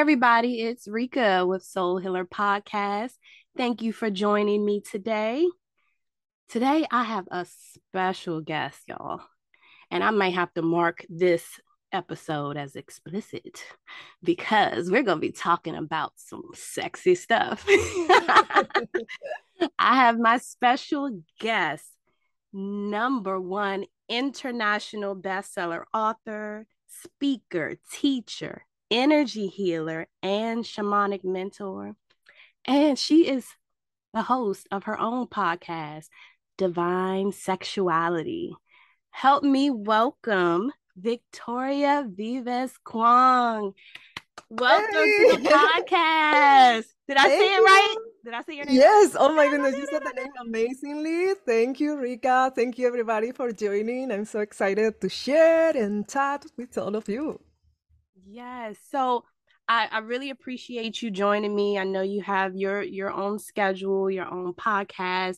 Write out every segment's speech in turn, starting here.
everybody, it's Reka with Soul Healer Podcast. Thank you for joining me today. Today, I have a special guest, y'all, and I might have to mark this episode as explicit because we're going to be talking about some sexy stuff. I have my special guest, number one international bestseller author, speaker, teacher, energy healer, and shamanic mentor. And she is the host of her own podcast, Divine Sexuality. Help me welcome Victoria Vives Khuong. Welcome hey. to the podcast. Did I say it right? Did I say your name? Yes. Oh my goodness, you said the name amazingly. Thank you, Reka. Thank you, everybody, for joining. I'm so excited to share and chat with all of you. Yes. So I, I really appreciate you joining me. I know you have your your own schedule, your own podcast.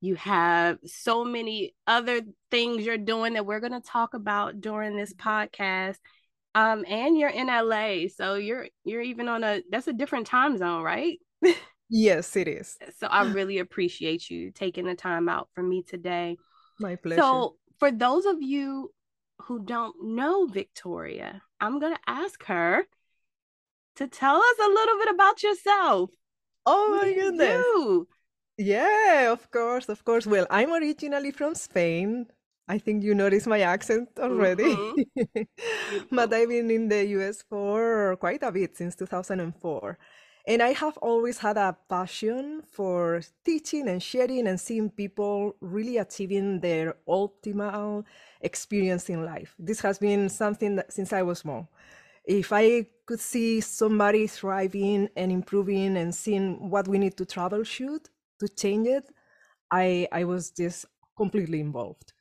You have so many other things you're doing that we're going to talk about during this podcast. Um, and you're in LA, so you're you're even on a that's a different time zone, right? yes, it is. So I really appreciate you taking the time out for me today. My pleasure. So for those of you who don't know Victoria, I'm going to ask her to tell us a little bit about yourself. Oh my goodness. You yeah, of course, of course. Well, I'm originally from Spain. I think you noticed my accent already. Mm-hmm. but I've been in the US for quite a bit since 2004. And I have always had a passion for teaching and sharing and seeing people really achieving their optimal experience in life. This has been something that since I was small. If I could see somebody thriving and improving and seeing what we need to troubleshoot to change it, I, I was just completely involved.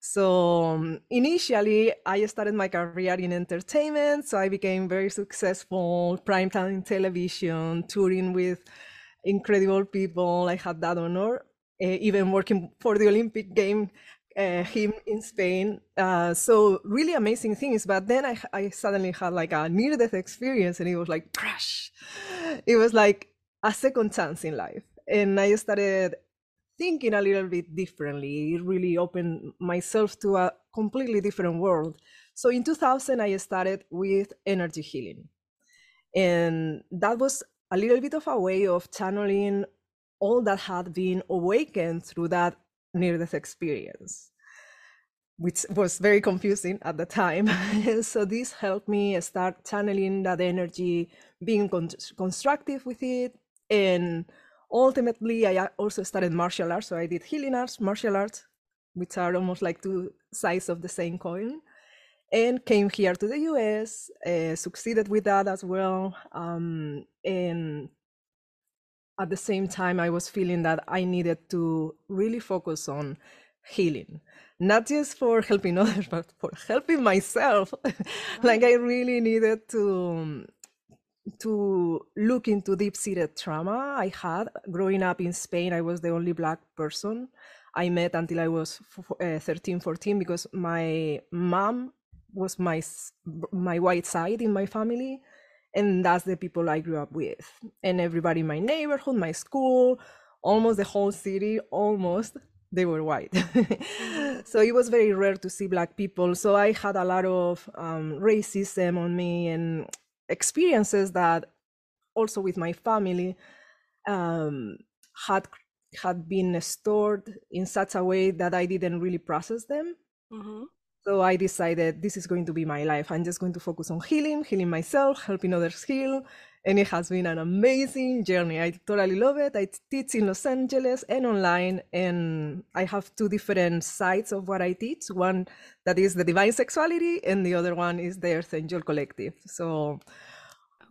So um, initially, I started my career in entertainment. So I became very successful, primetime television, touring with incredible people. I had that honor, uh, even working for the Olympic game uh, him in Spain. Uh, so really amazing things. But then I, I suddenly had like a near death experience, and it was like crash. It was like a second chance in life, and I started thinking a little bit differently. It really opened myself to a completely different world. So in 2000, I started with energy healing. And that was a little bit of a way of channeling all that had been awakened through that near death experience, which was very confusing at the time. so this helped me start channeling that energy, being con- constructive with it, and ultimately i also started martial arts so i did healing arts martial arts which are almost like two sides of the same coin and came here to the us uh, succeeded with that as well um, and at the same time i was feeling that i needed to really focus on healing not just for helping others but for helping myself. Like i really needed to to look into deep seated trauma I had growing up in Spain. I was the only Black person I met until I was uh, 13, 14, because my mom was my, my white side in my family. And that's the people I grew up with. And everybody in my neighborhood, my school, almost the whole city, almost they were white. so it was very rare to see black people. So I had a lot of um, racism on me and experiences that also with my family um, had had been stored in such a way that I didn't really process them. Mm-hmm. So I decided this is going to be my life. I'm just going to focus on healing, healing myself, helping others heal. And it has been an amazing journey. I totally love it. I teach in Los Angeles and online. And I have two different sides of what I teach one that is the divine sexuality, and the other one is the Earth Angel Collective. So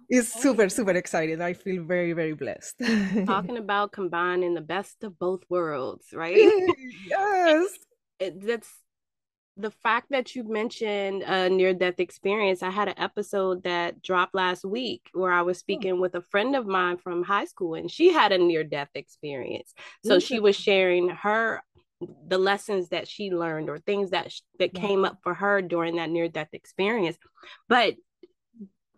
it's oh, super, super excited. I feel very, very blessed. Talking about combining the best of both worlds, right? yes. It, that's the fact that you mentioned a near death experience. I had an episode that dropped last week where I was hmm. speaking with a friend of mine from high school, and she had a near death experience. So she was sharing her the lessons that she learned or things that that came up for her during that near death experience but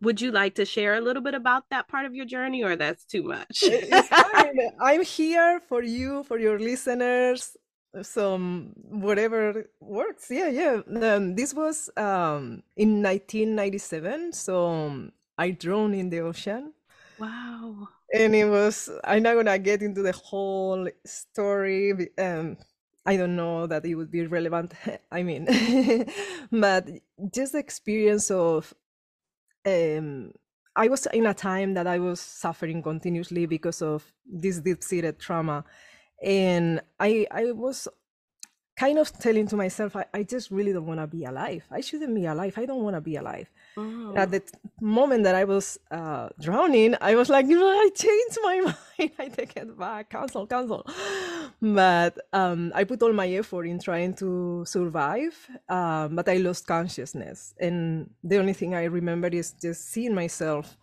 would you like to share a little bit about that part of your journey or that's too much i'm here for you for your listeners some whatever works. Yeah yeah. Um, this was um, in 1997 so um, i drowned in the ocean. Wow. And it was i'm not gonna get into the whole story um, i don't know that it would be relevant i mean but just the experience of um, I was in a time that I was suffering continuously because of this deep-seated trauma, and I I was kind of telling to myself, I, I just really don't want to be alive. I shouldn't be alive. I don't want to be alive. Mm. At the moment that I was uh, drowning, I was like, I changed my mind. I take it back. Cancel, cancel. But um, I put all my effort in trying to survive, um, but I lost consciousness. And the only thing I remember is just seeing myself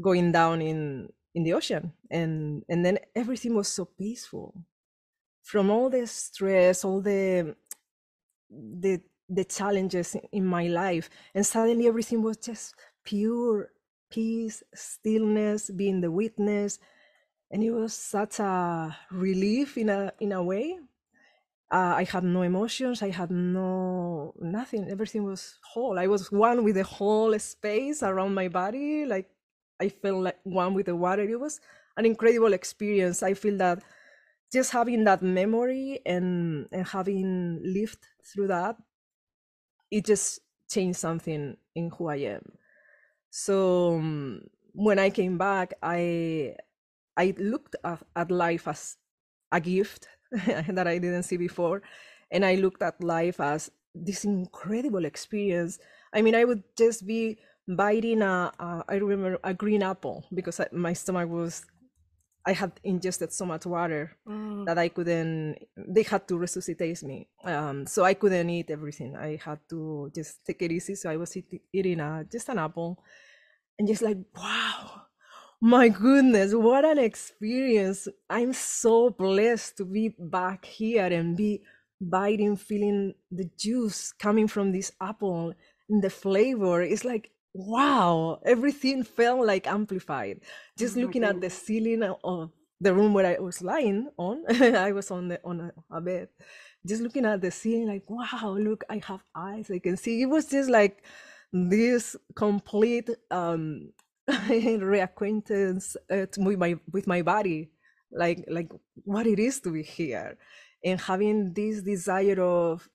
going down in in the ocean and and then everything was so peaceful from all the stress, all the the the challenges in my life, and suddenly everything was just pure peace, stillness, being the witness, and it was such a relief in a in a way. Uh, I had no emotions. I had no nothing. Everything was whole. I was one with the whole space around my body. Like I felt like one with the water. It was an incredible experience. I feel that just having that memory and and having lived through that it just changed something in who i am so um, when i came back i i looked at, at life as a gift that i didn't see before and i looked at life as this incredible experience i mean i would just be biting a, a I remember a green apple because I, my stomach was I had ingested so much water mm. that I couldn't. They had to resuscitate me, um, so I couldn't eat everything. I had to just take it easy. So I was eat, eating a, just an apple, and just like wow, my goodness, what an experience! I'm so blessed to be back here and be biting, feeling the juice coming from this apple, and the flavor. It's like wow, everything felt like amplified. Just oh looking at the ceiling of the room where I was lying on, I was on the on a, a, bed, just looking at the ceiling, like wow, look, I have eyes, I can see. It was just like this complete um reacquaintance uh, with my with my body, like like what it is to be here, and having this desire of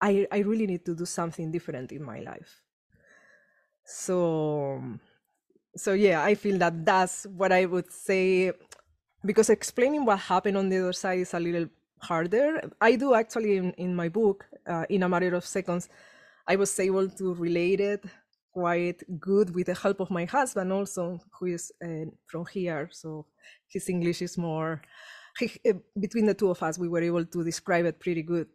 I I really need to do something different in my life so so yeah i feel that that's what i would say because explaining what happened on the other side is a little harder. I do actually in, in my book uh, in a matter of seconds i was able to relate it quite good with the help of my husband also who is uh, from here so his english is more he, between the two of us we were able to describe it pretty good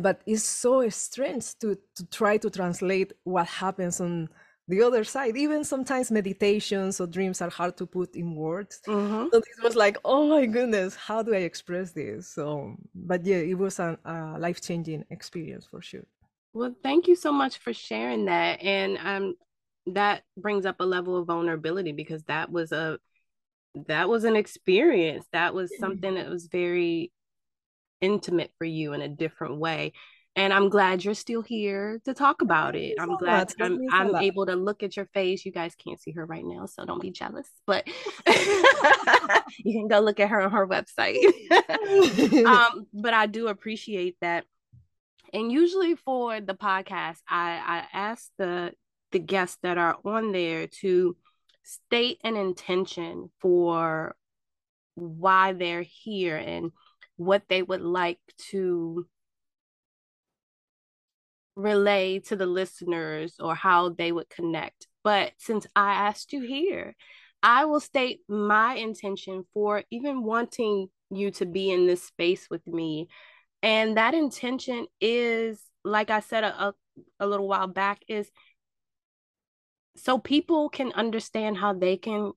but it's so strange to to try to translate what happens on the other side. Even sometimes meditations or dreams are hard to put in words. Mm-hmm. so this was like oh my goodness how do i express this? So but yeah it was a, a life-changing experience for sure. Well thank you so much for sharing that. And um that brings up a level of vulnerability because that was a that was an experience. That was something that was very intimate for you in a different way and i'm glad you're still here to talk about it. I'm glad i'm, I'm able to look at your face. You guys can't see her right now so don't be jealous but you can go look at her on her website. Um, but i do appreciate that and usually for the podcast i i ask the the guests that are on there to state an intention for why they're here and what they would like to relay to the listeners or how they would connect. But since I asked you here, I will state my intention for even wanting you to be in this space with me. And that intention is, like I said a, a, little while back, is so people can understand how they can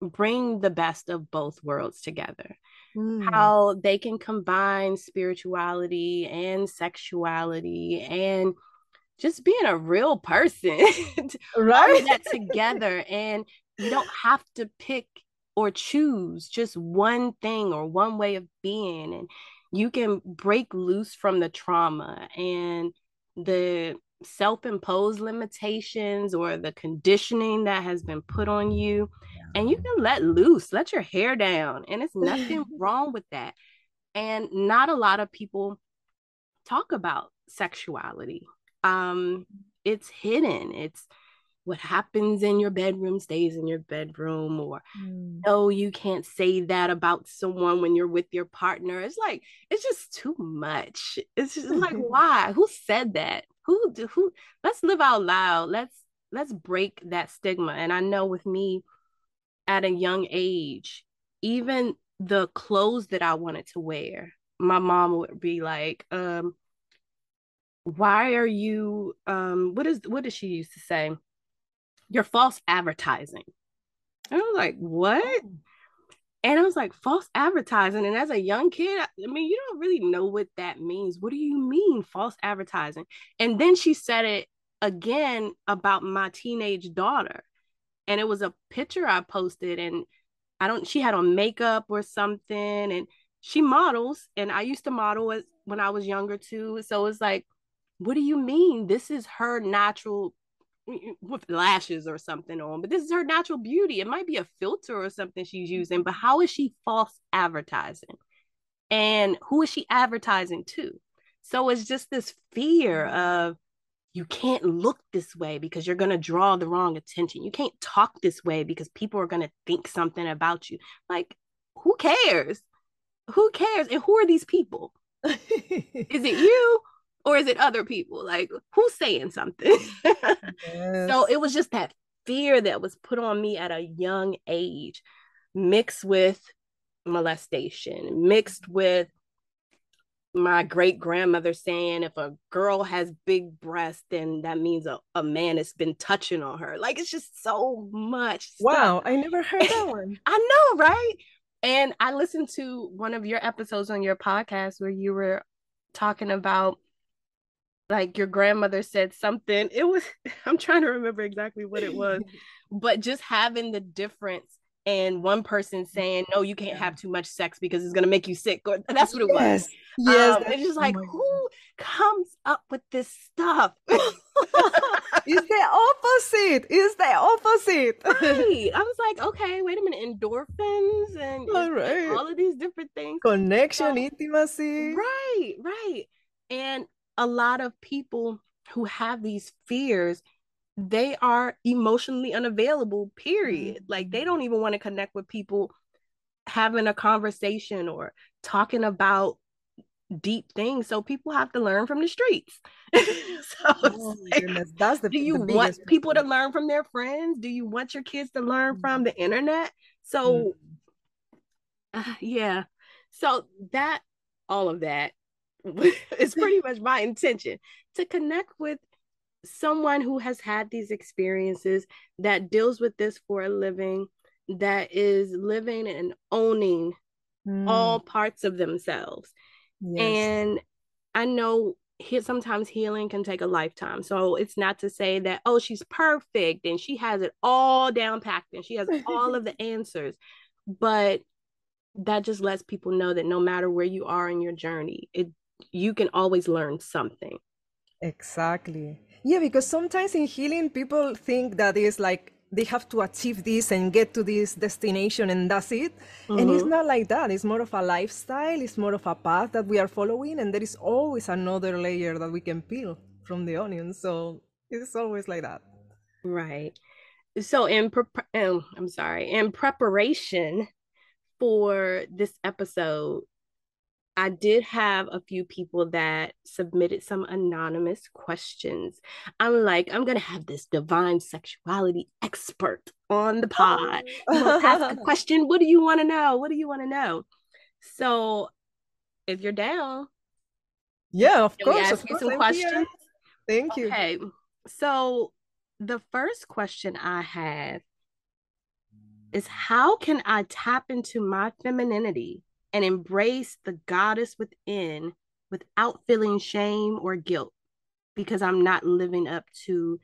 bring the best of both worlds together mm. how they can combine spirituality and sexuality and just being a real person right that together and you don't have to pick or choose just one thing or one way of being and you can break loose from the trauma and the self-imposed limitations or the conditioning that has been put on you and you can let loose let your hair down and it's nothing wrong with that and not a lot of people talk about sexuality. Um it's hidden it's what happens in your bedroom stays in your bedroom or mm. no you can't say that about someone when you're with your partner. It's like it's just too much. It's just like why? Who said that? Who who let's live out loud. Let's let's break that stigma. And i know with me at a young age even the clothes that i wanted to wear my mom would be like um why are you um what is what does she used to say you're false advertising. And i was like what? Oh. and i was like false advertising. And as a young kid i mean you don't really know what that means. What do you mean false advertising? And then she said it again about my teenage daughter. And it was a picture i posted and i don't she had on makeup or something and she models and i used to model when i was younger too. So it's like what do you mean? This is her natural with lashes or something on, but this is her natural beauty. It might be a filter or something she's using, but mm-hmm. how is she false advertising? And who is she advertising to? So it's just this fear mm-hmm. of you can't look this way because you're going to draw the wrong attention. You can't talk this way because people are going to think something about you. Like, who cares? Who cares? And who are these people? is it you or is it other people? Like who's saying something? yes. So it was just that fear that was put on me at a young age, mixed with molestation, mixed with my great grandmother saying if a girl has big breasts, then that means a, a man has been touching on her. Like it's just so much. Wow, I never heard that one. I know, right? And I listened to one of your episodes on your podcast where you were talking about like your grandmother said something. It was, I'm trying to remember exactly what it was, but just having the difference and one person saying, no, you can't have too much sex because it's going to make you sick. Or that's what it yes. was. Yes. Um, it's just like, oh who comes up with this stuff? it's the opposite. It's the opposite. right. I was like, okay, wait a minute. Endorphins and, all, right. all of these different things. Connection, so, intimacy. Right, right. And a lot of people who have these fears they are emotionally unavailable period. Mm-hmm. like they don't even want to connect with people having a conversation or talking about deep things. So people have to learn from the streets. So oh like, that's the do you the want people to learn from their friends? Do you want your kids to learn mm-hmm. from the internet? So mm-hmm. uh, yeah. So that all of that is pretty much my intention to connect with someone who has had these experiences that deals with this for a living that is living and owning mm. all parts of themselves yes. and i know he, sometimes healing can take a lifetime so it's not to say that oh she's perfect and she has it all down packed and she has all of the answers but that just lets people know that no matter where you are in your journey it you can always learn something. Exactly. Yeah, because sometimes in healing, people think that is like they have to achieve this and get to this destination and that's it. Mm-hmm. And it's mm-hmm. not like that. It's more of a lifestyle, it's more of a path that we are following, and there is always another layer that we can peel from the onion. So it's always like that. Right. So in pre- oh, I'm sorry, in preparation for this episode, I did have a few people that submitted some anonymous questions. I'm like, I'm gonna have this divine sexuality expert on the pod. Oh. ask a question. What do you want to know? What do you want to know? So, if you're down, yeah, of course. ask of you some questions. Here. Thank you. Okay, so the first question I have is how can I tap into my femininity and embrace the goddess within without feeling shame or guilt because I'm not living up to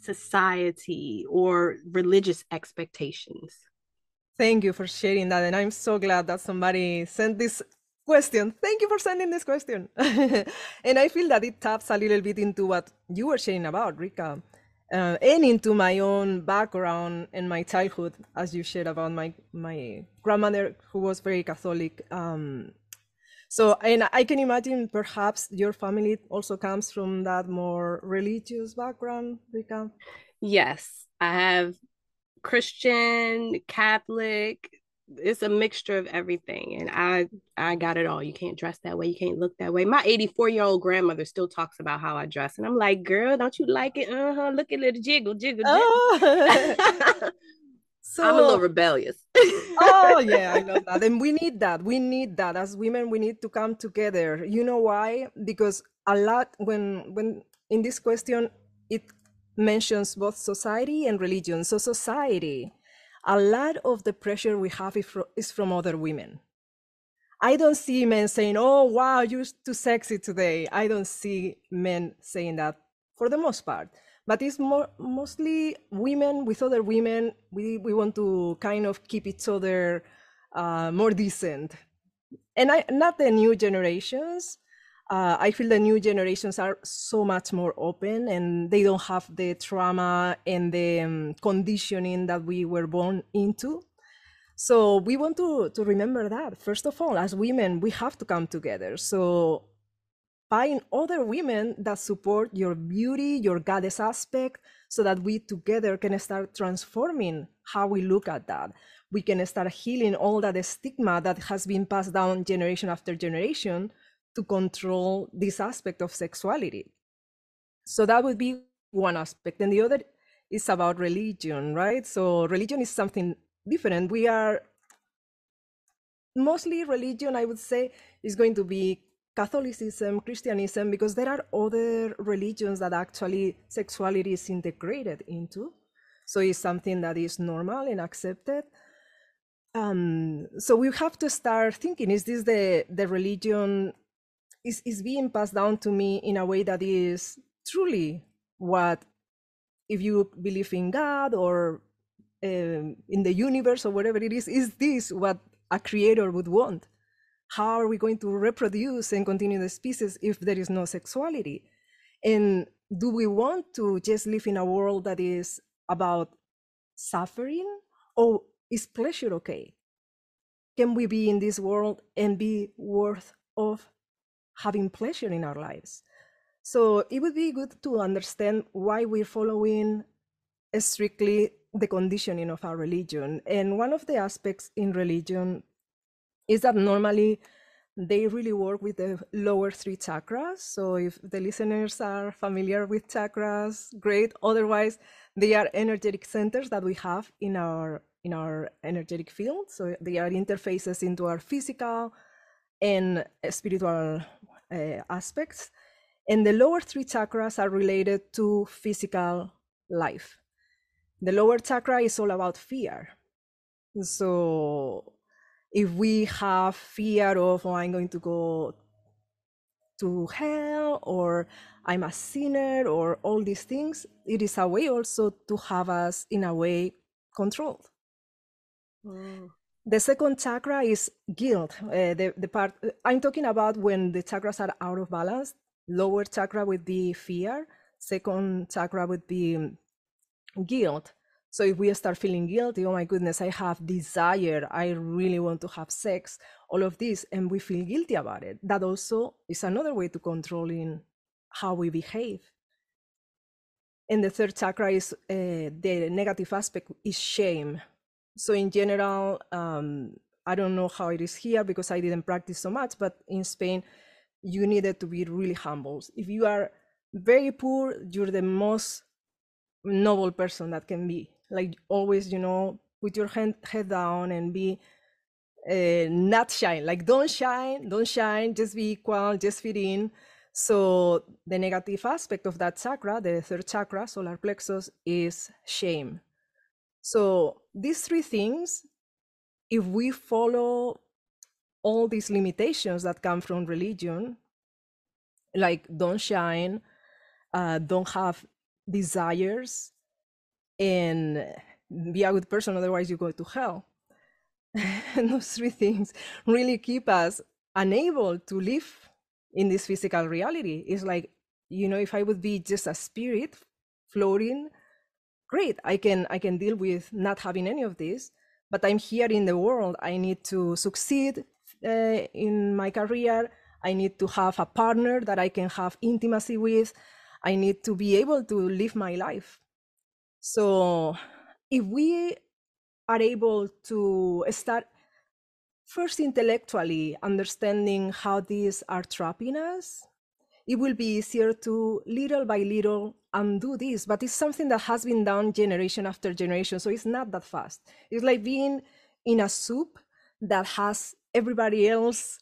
society or religious expectations. Thank you for sharing that. And I'm so glad that somebody sent this question. Thank you for sending this question. and I feel that it taps a little bit into what you were sharing about, Reka, uh, and into my own background and my childhood, as you shared about my, my grandmother, who was very Catholic. Um, so, and I can imagine perhaps your family also comes from that more religious background, Reka. Yes, I have Christian, Catholic. It's a mixture of everything, and I I got it all. You can't dress that way. You can't look that way. My 84 year old grandmother still talks about how I dress, and I'm like, girl, don't you like it? Uh huh. Look at little jiggle, jiggle, jiggle. Oh. So I'm a little rebellious. oh yeah, I know that. And we need that. We need that as women. We need to come together. You know why? Because a lot when when in this question it mentions both society and religion. So society, a lot of the pressure we have is from other women. I don't see men saying, "Oh wow, you're too sexy today." I don't see men saying that for the most part but it's more mostly women with other women. We we want to kind of keep each other uh, more decent, and I not the new generations. Uh, I feel the new generations are so much more open and they don't have the trauma and the um, conditioning that we were born into. So we want to, to remember that. First of all, as women, we have to come together. So find other women that support your beauty, your goddess aspect, so that we together can start transforming how we look at that. We can start healing all that stigma that has been passed down generation after generation to control this aspect of sexuality. So that would be one aspect. And the other is about religion, right? So religion is something different. We are mostly religion, I would say, is going to be Catholicism, Christianism, because there are other religions that actually sexuality is integrated into. So it's something that is normal and accepted. Um, so we have to start thinking: Is this the the religion is is being passed down to me in a way that is truly what, if you believe in God or um, in the universe or whatever it is, is this what a creator would want? how are we going to reproduce and continue the species if there is no sexuality? And do we want to just live in a world that is about suffering or is pleasure okay? Can we be in this world and be worth of having pleasure in our lives? So it would be good to understand why we're following strictly the conditioning of our religion. And one of the aspects in religion is that normally they really work with the lower three chakras. So if the listeners are familiar with chakras, great. Otherwise, they are energetic centers that we have in our in our energetic field. So they are interfaces into our physical and spiritual aspects. And the lower three chakras are related to physical life. The lower chakra is all about fear. So if we have fear of, oh, I'm going to go to hell or I'm a sinner or all these things, it is a way also to have us in a way controlled. Mm. The second chakra is guilt. Uh, the, the part I'm talking about when the chakras are out of balance. Lower chakra would be fear. Second chakra would be guilt. So if we start feeling guilty, oh my goodness, I have desire, I really want to have sex, all of this, and we feel guilty about it, that also is another way to controlling how we behave. And the third chakra is uh, the negative aspect is shame. So in general, um, I don't know how it is here because I didn't practice so much, but in Spain, you needed to be really humble. If you are very poor, you're the most noble person that can be. Like always you know put your hand, head down and be uh, not shine like don't shine don't shine just be equal just fit in. So the negative aspect of that chakra the third chakra solar plexus is shame so these three things if we follow all these limitations that come from religion like don't shine uh, don't have desires and be a good person otherwise you go to hell. And those three things really keep us unable to live in this physical reality. It's like you know if i would be just a spirit floating great i can i can deal with not having any of this but i'm here in the world. I need to succeed uh, in my career. I need to have a partner that i can have intimacy with. I need to be able to live my life. So if we are able to start first intellectually understanding how these are trapping us, it will be easier to little by little undo this. But it's something that has been done generation after generation. So it's not that fast. It's like being in a soup that has everybody else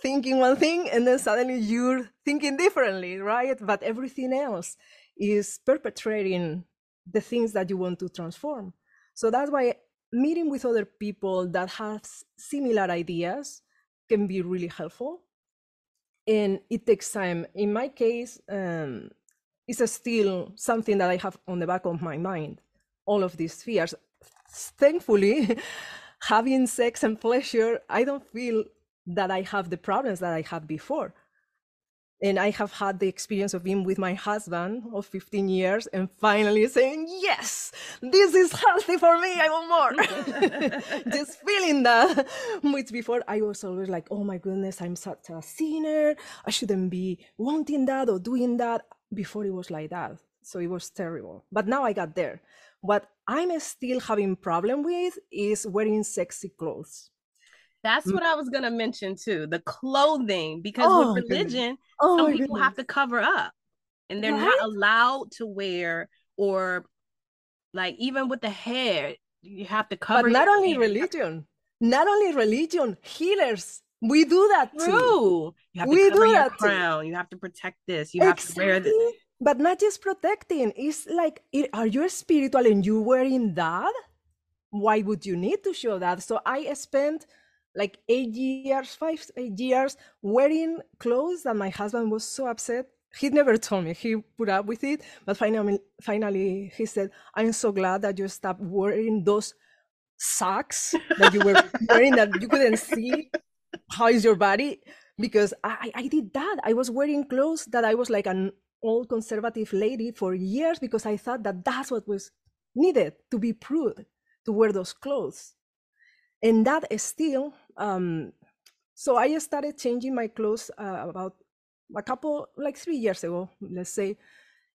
thinking one thing and then suddenly you're thinking differently, right? But everything else is perpetrating the things that you want to transform. So that's why meeting with other people that have similar ideas can be really helpful. And it takes time. In my case, um, it's still something that I have on the back of my mind, all of these fears. Thankfully, having sex and pleasure, I don't feel that I have the problems that I had before and I have had the experience of being with my husband of 15 years and finally saying, Yes, this is healthy for me. I want more. Just feeling that. Which before I was always like, Oh my goodness, I'm such a sinner. I shouldn't be wanting that or doing that. Before it was like that. So it was terrible. But now I got there. What I'm still having problem with is wearing sexy clothes. That's mm. what I was gonna mention too. The clothing, because oh, with religion, oh, some people goodness. have to cover up, and they're right? not allowed to wear or like even with the hair, you have to cover. But not only hair. religion, not only religion, healers. We do that too. True. You have to we cover do your that crown. Too. You have to protect this. You exactly. have to wear this. But not just protecting. It's like, are you spiritual and you wearing that? Why would you need to show that? So I spent like eight years, five, eight years wearing clothes that my husband was so upset. He never told me. He put up with it, but finally, finally, he said, "I'm so glad that you stopped wearing those socks that you were wearing that you couldn't see how is your body." Because I, I did that. I was wearing clothes that I was like an old conservative lady for years because I thought that that's what was needed to be prude to wear those clothes and that still um, so i started changing my clothes uh, about a couple like three years ago let's say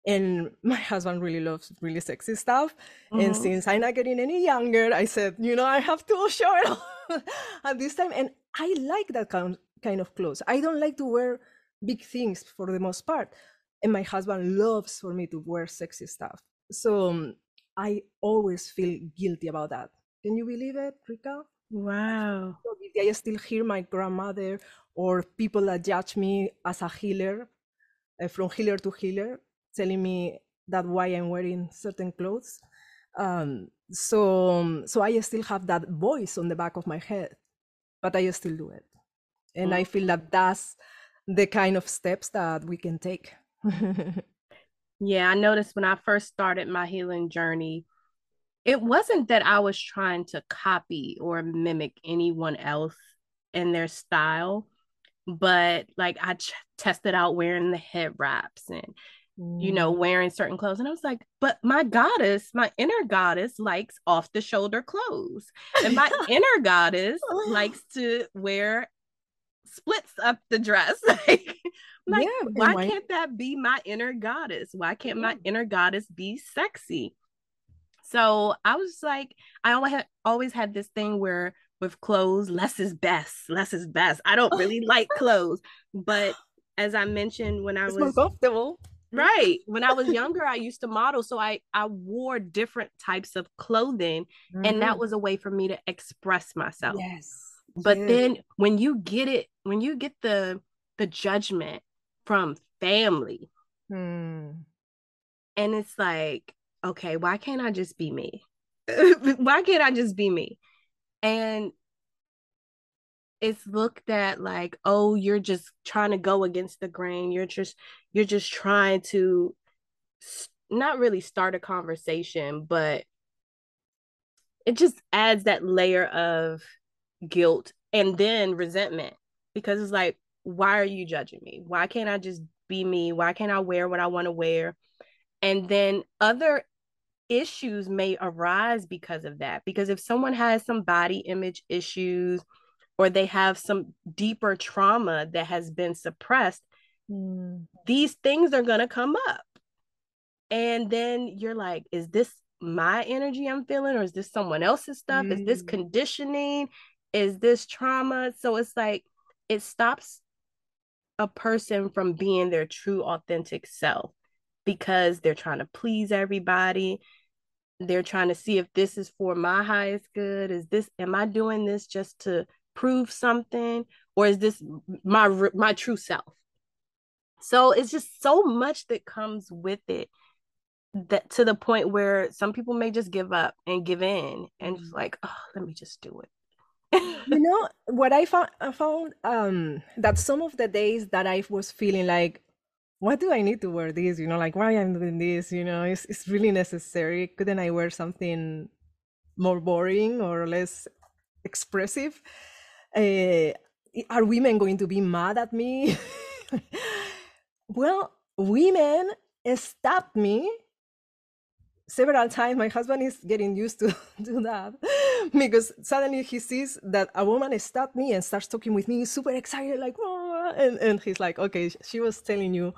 and my husband really loves really sexy stuff mm-hmm. and since i'm not getting any younger i said you know i have to show it at this time and i like that kind kind of clothes. I don't like to wear big things for the most part and my husband loves for me to wear sexy stuff. So um, i always feel guilty about that. Can you believe it Reka Wow. I still hear my grandmother or people that judge me as a healer, uh, from healer to healer, telling me that why I'm wearing certain clothes. Um, so, um, so I still have that voice on the back of my head, but I still do it, and I feel that that's the kind of steps that we can take. yeah, I noticed when I first started my healing journey it wasn't that I was trying to copy or mimic anyone else in their style, but like I ch- tested out wearing the head wraps and mm. you know mm. wearing certain clothes, and I was like, but my goddess, my inner goddess likes off the shoulder clothes, and my inner goddess likes to wear splits up the dress like like yeah, why can't that be my inner goddess why can't my inner goddess be sexy so I was like, I always had always had this thing where with clothes, less is best. Less is best. I don't really like clothes, but as I mentioned when I it's was comfortable. Right. When I was younger, I used to model. So I I wore different types of clothing. Mm-hmm. And that mm-hmm. was a way for me to express myself. Yes. But yes. then when you get it, when you get the the judgment from family, hmm. and it's like, okay, why can't I just be me? why can't I just be me? And it's looked at like, oh, you're just trying to go against the grain. You're just you're just trying to not really start a conversation, but it just adds that layer of guilt and then resentment because it's like, why are you judging me? Why can't I just be me? Why can't I wear what I want to wear? And then other issues may arise because of that. Because if someone has some body image issues or they have some deeper trauma that has been suppressed, mm. these things are going to come up. And then you're like, is this my energy I'm feeling, or is this someone else's stuff? Mm. Is this mm. conditioning? Is this trauma? So it's like, it stops a person from being their true, authentic self because they're trying to please everybody. They're trying to see if this is for my highest good. Is this, am I doing this just to prove something? Or is this my my true self? So it's just so much that comes with it that to the point where some people may just give up and give in and just like, oh, let me just do it you know what I found? I found um, that some of the days that I was feeling like what do I need to wear this? You know, like why I'm doing this, you know, it's it's really necessary. Couldn't I wear something more boring or less expressive? Uh, are women going to be mad at me? well, women stopped me several times my husband is getting used to do that because suddenly he sees that a woman stopped me and starts talking with me super excited like oh, and, and he's like okay she was telling you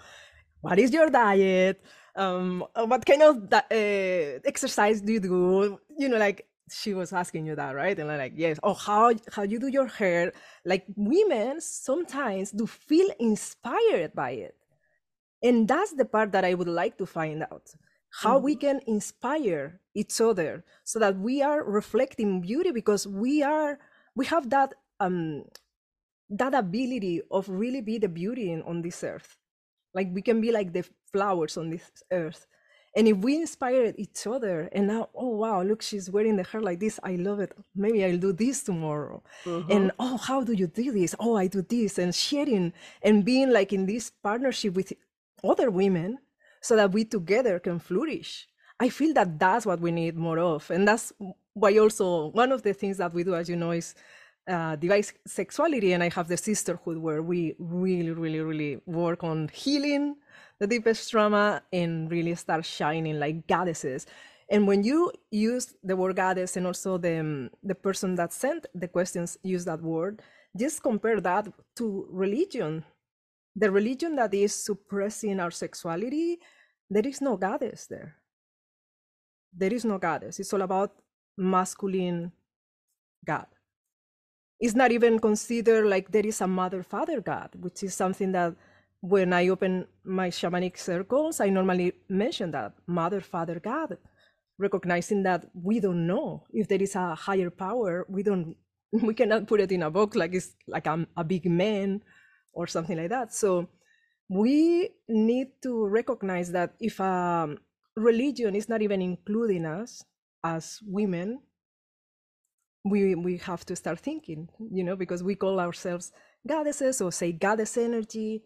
what is your diet? Um what kind of uh, exercise do you do? You know like she was asking you that right? And I'm like yes. Oh how how you do your hair? Like women sometimes do feel inspired by it. And that's the part that i would like to find out how mm-hmm. we can inspire each other so that we are reflecting beauty because we are we have that um that ability of really be the beauty in, on this earth like we can be like the flowers on this earth and if we inspire each other and now oh wow look she's wearing the hair like this i love it maybe i'll do this tomorrow mm-hmm. and oh how do you do this oh i do this and sharing and being like in this partnership with other women so that we together can flourish. I feel that that's what we need more of. And that's why also one of the things that we do, as you know, is uh, divine sexuality. And I have the sisterhood where we really, really, really work on healing the deepest trauma and really start shining like goddesses. And when you use the word goddess and also the, um, the person that sent the questions use that word, just compare that to religion the religion that is suppressing our sexuality, there is no goddess there. There is no goddess. It's all about masculine God. It's not even considered like there is a mother father God, which is something that when I open my shamanic circles, I normally mention that mother father God, recognizing that we don't know if there is a higher power. We don't, we cannot put it in a box like it's like a, a big man or something like that. So we need to recognize that if a um, religion is not even including us as women, we we have to start thinking, you know, because we call ourselves goddesses or say goddess energy.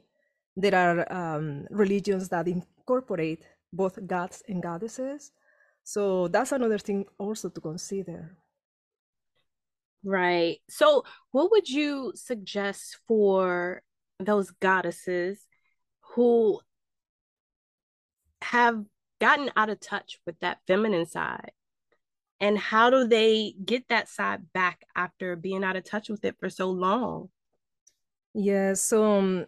There are um, religions that incorporate both gods and goddesses. So that's another thing also to consider. Right. So, what would you suggest for those goddesses who have gotten out of touch with that feminine side and how do they get that side back after being out of touch with it for so long yeah so um,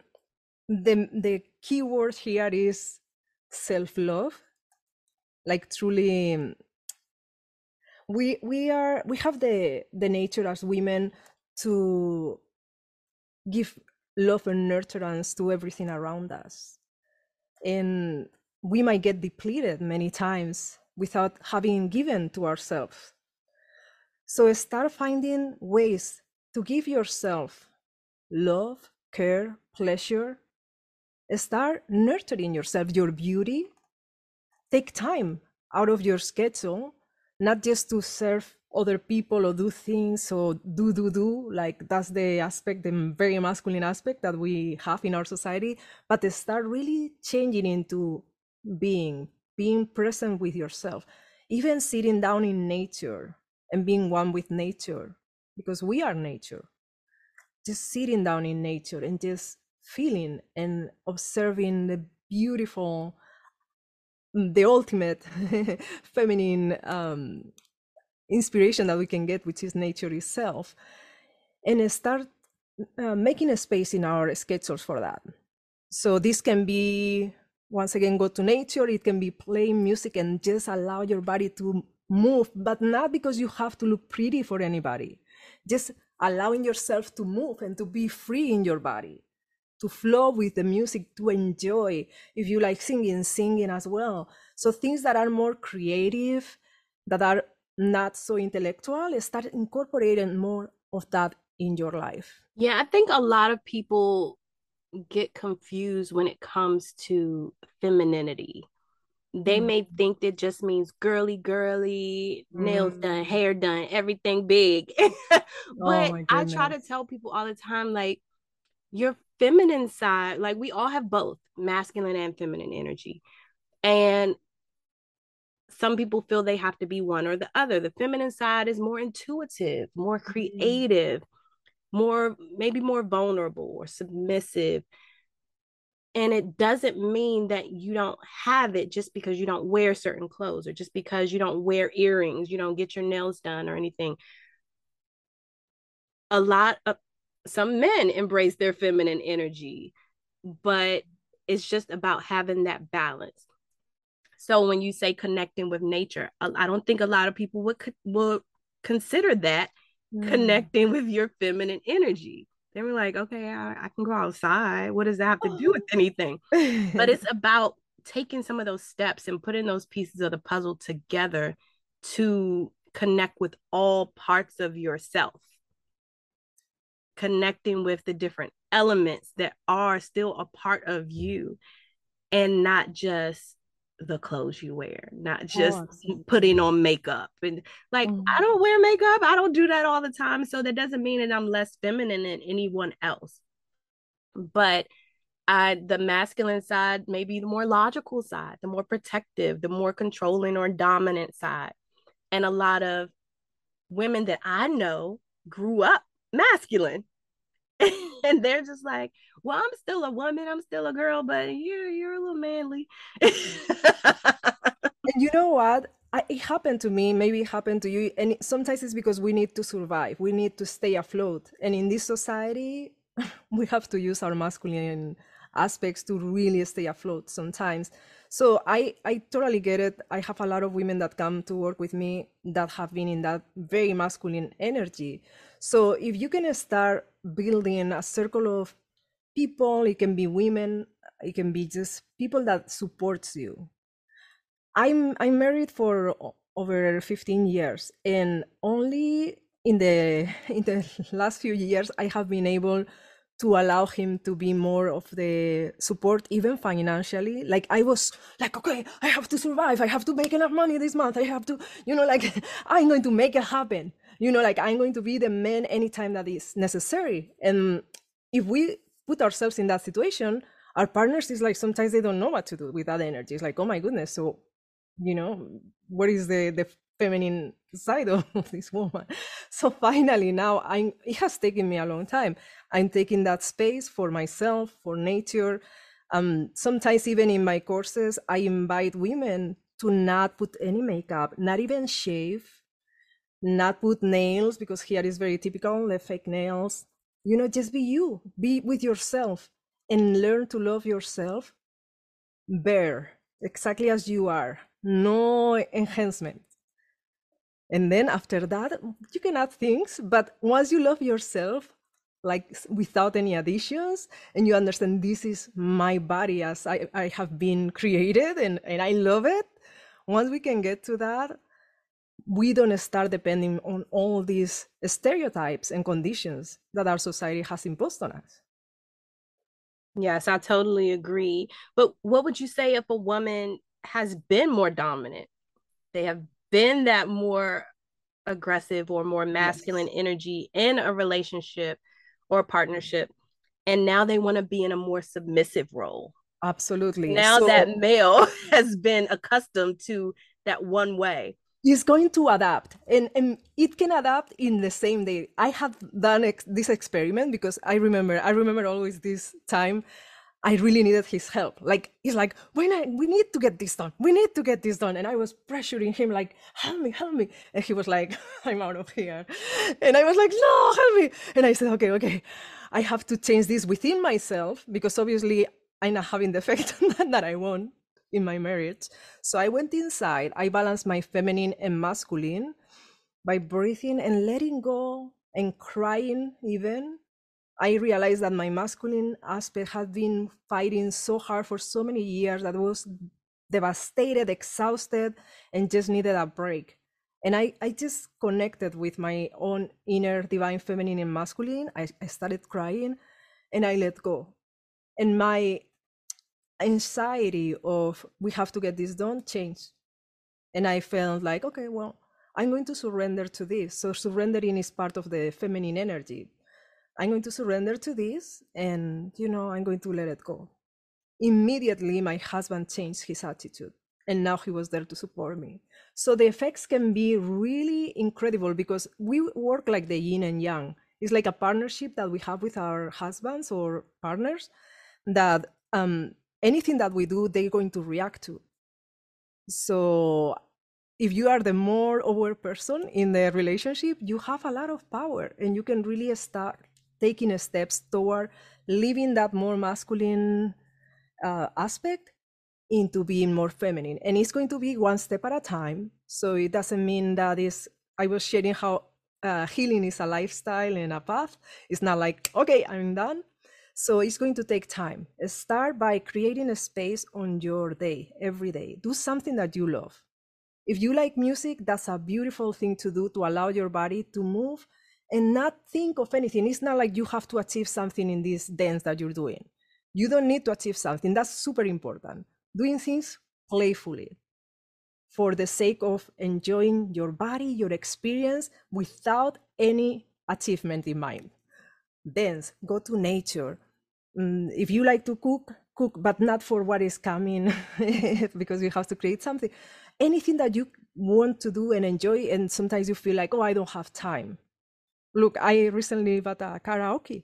the the key word here is self-love like truly um, we we are we have the the nature as women to give love and nurturance to everything around us. And we might get depleted many times without having given to ourselves. So start finding ways to give yourself love, care, pleasure. Start nurturing yourself, your beauty. Take time out of your schedule, not just to serve other people or do things or do do do like that's the aspect the very masculine aspect that we have in our society but start really changing into being being present with yourself, even sitting down in nature and being one with nature, because we are nature. Just sitting down in nature and just feeling and observing the beautiful, the ultimate feminine um, inspiration that we can get, which is nature itself, and start uh, making a space in our schedules for that. So this can be once again go to nature. It can be playing music and just allow your body to move, but not because you have to look pretty for anybody. Just allowing yourself to move and to be free in your body, to flow with the music, to enjoy. If you like singing, singing as well. So things that are more creative, that are not so intellectual, start incorporating more of that in your life. Yeah, I think a lot of people get confused when it comes to femininity. They mm. may think that just means girly, girly, mm. nails done, hair done, everything big. but oh I try to tell people all the time like, your feminine side, like we all have both masculine and feminine energy. And some people feel they have to be one or the other. The feminine side is more intuitive, more mm-hmm. creative, more maybe more vulnerable or submissive. And it doesn't mean that you don't have it just because you don't wear certain clothes or just because you don't wear earrings, you don't get your nails done or anything. A lot of some men embrace their feminine energy, but it's just about having that balance so when you say connecting with nature, I don't think a lot of people would would consider that mm. connecting with your feminine energy. They were like, okay, I, I, can go outside. What does that have to do with anything? but it's about taking some of those steps and putting those pieces of the puzzle together to connect with all parts of yourself connecting with the different elements that are still a part of you and not just the clothes you wear, not just oh, putting on makeup. And like, mm-hmm. I don't wear makeup, I don't do that all the time. So that doesn't mean that I'm less feminine than anyone else. But I, the masculine side, maybe the more logical side, the more protective, the more controlling or dominant side. And a lot of women that I know grew up masculine. and they're just like, well, I'm still a woman, I'm still a girl, but you're you're a little manly. and you know what? I, it happened to me, maybe it happened to you, and sometimes it's because we need to survive. We need to stay afloat, and in this society, we have to use our masculine aspects to really stay afloat sometimes. So I I totally get it. I have a lot of women that come to work with me that have been in that very masculine energy. So if you can start building a circle of people, it can be women, it can be just people that supports you. I'm I'm married for over 15 years and only in the in the last few years I have been able to allow him to be more of the support even financially. Like i was like okay i have to survive. I have to make enough money this month. I have to you know like i'm going to make it happen. You know like i'm going to be the man anytime that is necessary. And if we put ourselves in that situation our partners is like sometimes they don't know what to do with that energy. It's like oh my goodness. So you know what is the the feminine side of this woman. So finally now i'm it has taken me a long time. I'm taking that space for myself for nature. Um sometimes even in my courses i invite women to not put any makeup not even shave not put nails because here is very typical the fake nails. You know just be you be with yourself and learn to love yourself bare exactly as you are. No enhancement and then after that you can add things but once you love yourself like without any additions and you understand this is my body as i, I have been created and, and i love it once we can get to that we don't start depending on all these stereotypes and conditions that our society has imposed on us. Yes, I totally agree. But what would you say if a woman has been more dominant? They have been that more aggressive or more masculine yes. energy in a relationship or partnership, and now they want to be in a more submissive role. Absolutely. Now so, that male has been accustomed to that one way. He's going to adapt and, and it can adapt in the same day. I have done ex- this experiment because I remember, I remember always this time I really needed his help. Like he's like, we need, we need to get this done. We need to get this done. And I was pressuring him like, help me, help me. And he was like, I'm out of here. And I was like, no, help me. And I said, okay, okay. I have to change this within myself because obviously I'm not having the effect that I want in my marriage. So I went inside. I balanced my feminine and masculine by breathing and letting go and crying even I realized that my masculine aspect had been fighting so hard for so many years that was devastated, exhausted, and just needed a break. And I, I just connected with my own inner divine feminine and masculine. I, I started crying and I let go. And my anxiety of we have to get this done changed. And I felt like, okay, well, I'm going to surrender to this. So surrendering is part of the feminine energy I'm going to surrender to this and, you know, I'm going to let it go. Immediately, my husband changed his attitude and now he was there to support me. So the effects can be really incredible because we work like the yin and yang. It's like a partnership that we have with our husbands or partners that um, anything that we do, they're going to react to. So if you are the more aware person in the relationship, you have a lot of power and you can really start taking steps toward leaving that more masculine uh, aspect into being more feminine. And it's going to be one step at a time. So it doesn't mean that is i was sharing how uh, healing is a lifestyle and a path. It's not like okay i'm done. So it's going to take time. Start by creating a space on your day every day. Do something that you love. If you like music that's a beautiful thing to do to allow your body to move and not think of anything. It's not like you have to achieve something in this dance that you're doing. You don't need to achieve something. That's super important. Doing things playfully for the sake of enjoying your body, your experience without any achievement in mind. Dance, go to nature. Mm, if you like to cook, cook, but not for what is coming because you have to create something. Anything that you want to do and enjoy, and sometimes you feel like, oh, I don't have time Look, I recently bought a karaoke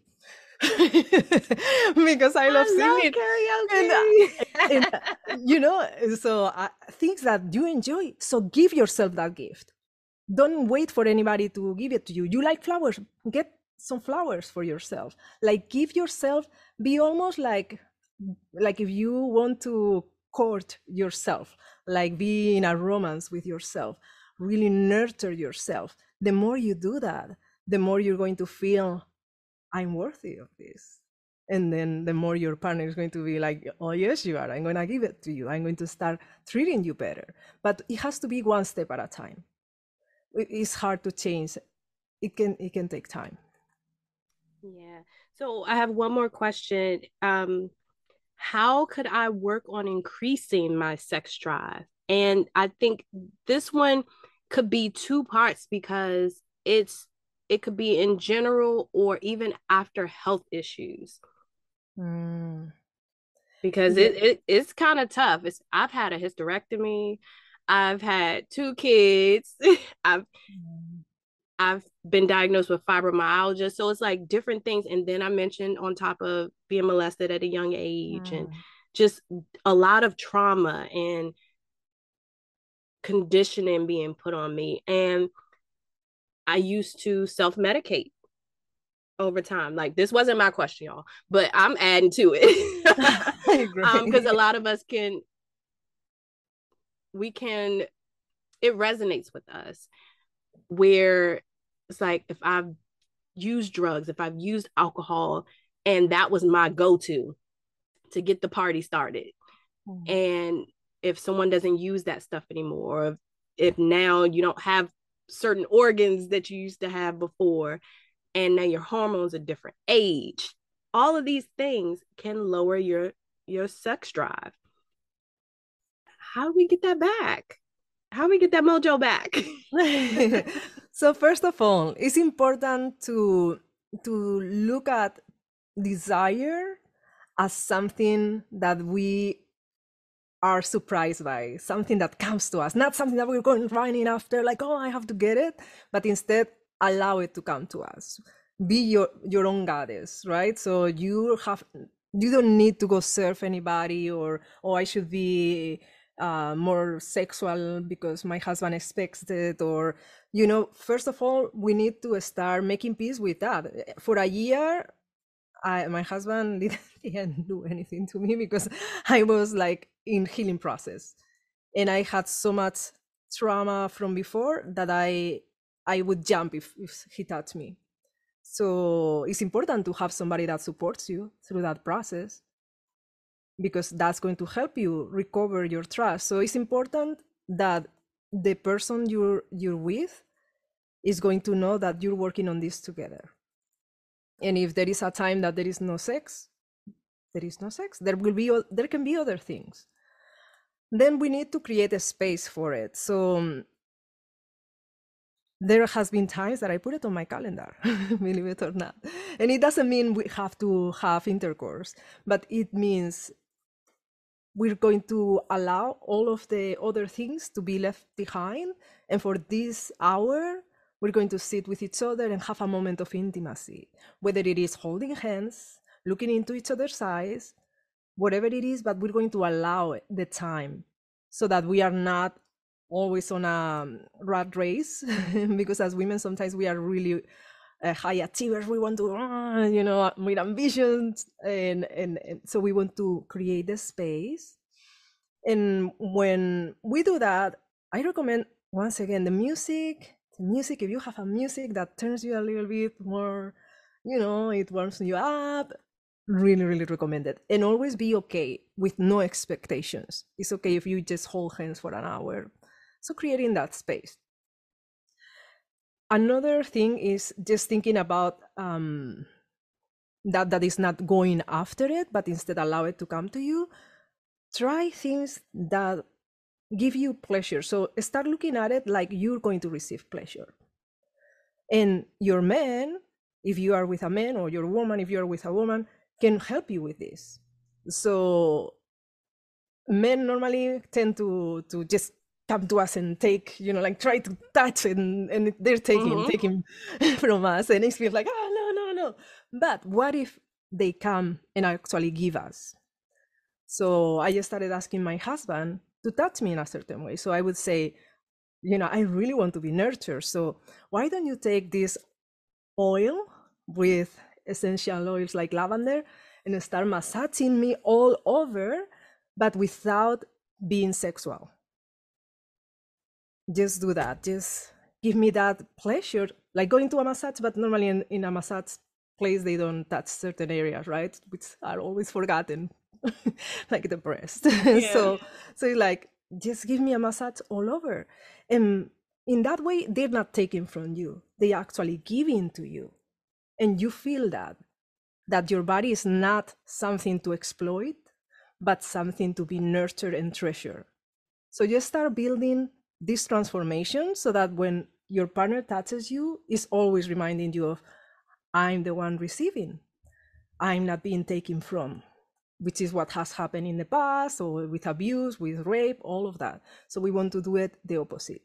because I love I singing. karaoke. And, and, you know, so uh, things that you enjoy. So give yourself that gift. Don't wait for anybody to give it to you. You like flowers, get some flowers for yourself. Like give yourself, be almost like like if you want to court yourself, like be in a romance with yourself, really nurture yourself. The more you do that, the more you're going to feel i'm worthy of this and then the more your partner is going to be like oh yes you are. I'm going to give it to you. I'm going to start treating you better. But it has to be one step at a time. It's hard to change. It can it can take time. Yeah. So i have one more question. Um how could i work on increasing my sex drive? And i think this one could be two parts because it's it could be in general or even after health issues. Mm. Because yeah. it, it it's kind of tough. It's I've had a hysterectomy, I've had two kids, I've mm. I've been diagnosed with fibromyalgia. So it's like different things. And then I mentioned on top of being molested at a young age mm. and just a lot of trauma and conditioning being put on me. And I used to self medicate over time. Like this wasn't my question, y'all, but I'm adding to it because um, a lot of us can, we can, it resonates with us where it's like if I've used drugs, if I've used alcohol, and that was my go to to get the party started. Mm-hmm. And if someone doesn't use that stuff anymore, if, if now you don't have certain organs that you used to have before and now your hormones are different. Age all of these things can lower your your sex drive. How do we get that back? How do we get that mojo back? So first of all it's important to to look at desire as something that we are surprised by, something that comes to us, not something that we're going running after, like, oh, I have to get it, but instead allow it to come to us. Be your, your own goddess, right? So you have you don't need to go serve anybody or oh I should be uh, more sexual because my husband expects it or you know first of all we need to start making peace with that for a year I, my husband didn't, didn't do anything to me because I was like in healing process, and I had so much trauma from before that I I would jump if, if he touched me. So it's important to have somebody that supports you through that process because that's going to help you recover your trust. So it's important that the person you're you're with is going to know that you're working on this together and if there is a time that there is no sex there is no sex there will be there can be other things then we need to create a space for it. So um, there has been times that i put it on my calendar believe it or not. And it doesn't mean we have to have intercourse but it means we're going to allow all of the other things to be left behind. And for this hour we're going to sit with each other and have a moment of intimacy, whether it is holding hands, looking into each other's eyes, whatever it is, but we're going to allow the time so that we are not always on a rat race because as women sometimes we are really uh, high achievers. We want to uh, you know with ambitions and, and, and so we want to create the space. And when we do that i recommend once again the music music. If you have a music that turns you a little bit more you know it warms you up really really recommend it. And always be okay with no expectations. It's okay if you just hold hands for an hour. So creating that space. Another thing is just thinking about um, that that is not going after it but instead allow it to come to you. Try things that give you pleasure. So start looking at it like you're going to receive pleasure. And your man, if you are with a man, or your woman, if you're with a woman, can help you with this. So men normally tend to to just come to us and take, you know, like try to touch and, and they're taking, mm-hmm. taking from us. And it's feels like, oh no, no, no. But what if they come and actually give us? So I just started asking my husband, to touch me in a certain way. So I would say, you know, I really want to be nurtured. So why don't you take this oil with essential oils like lavender and start massaging me all over, but without being sexual? Just do that. Just give me that pleasure, like going to a massage, but normally in, in a massage place, they don't touch certain areas, right? Which are always forgotten like the breast. Yeah. so so like just give me a massage all over. And in that way, they're not taking from you. They actually giving to you. And you feel that that your body is not something to exploit, but something to be nurtured and treasured. So you start building this transformation so that when your partner touches you, is always reminding you of, I'm the one receiving. I'm not being taken from which is what has happened in the past or with abuse, with rape, all of that. So we want to do it the opposite.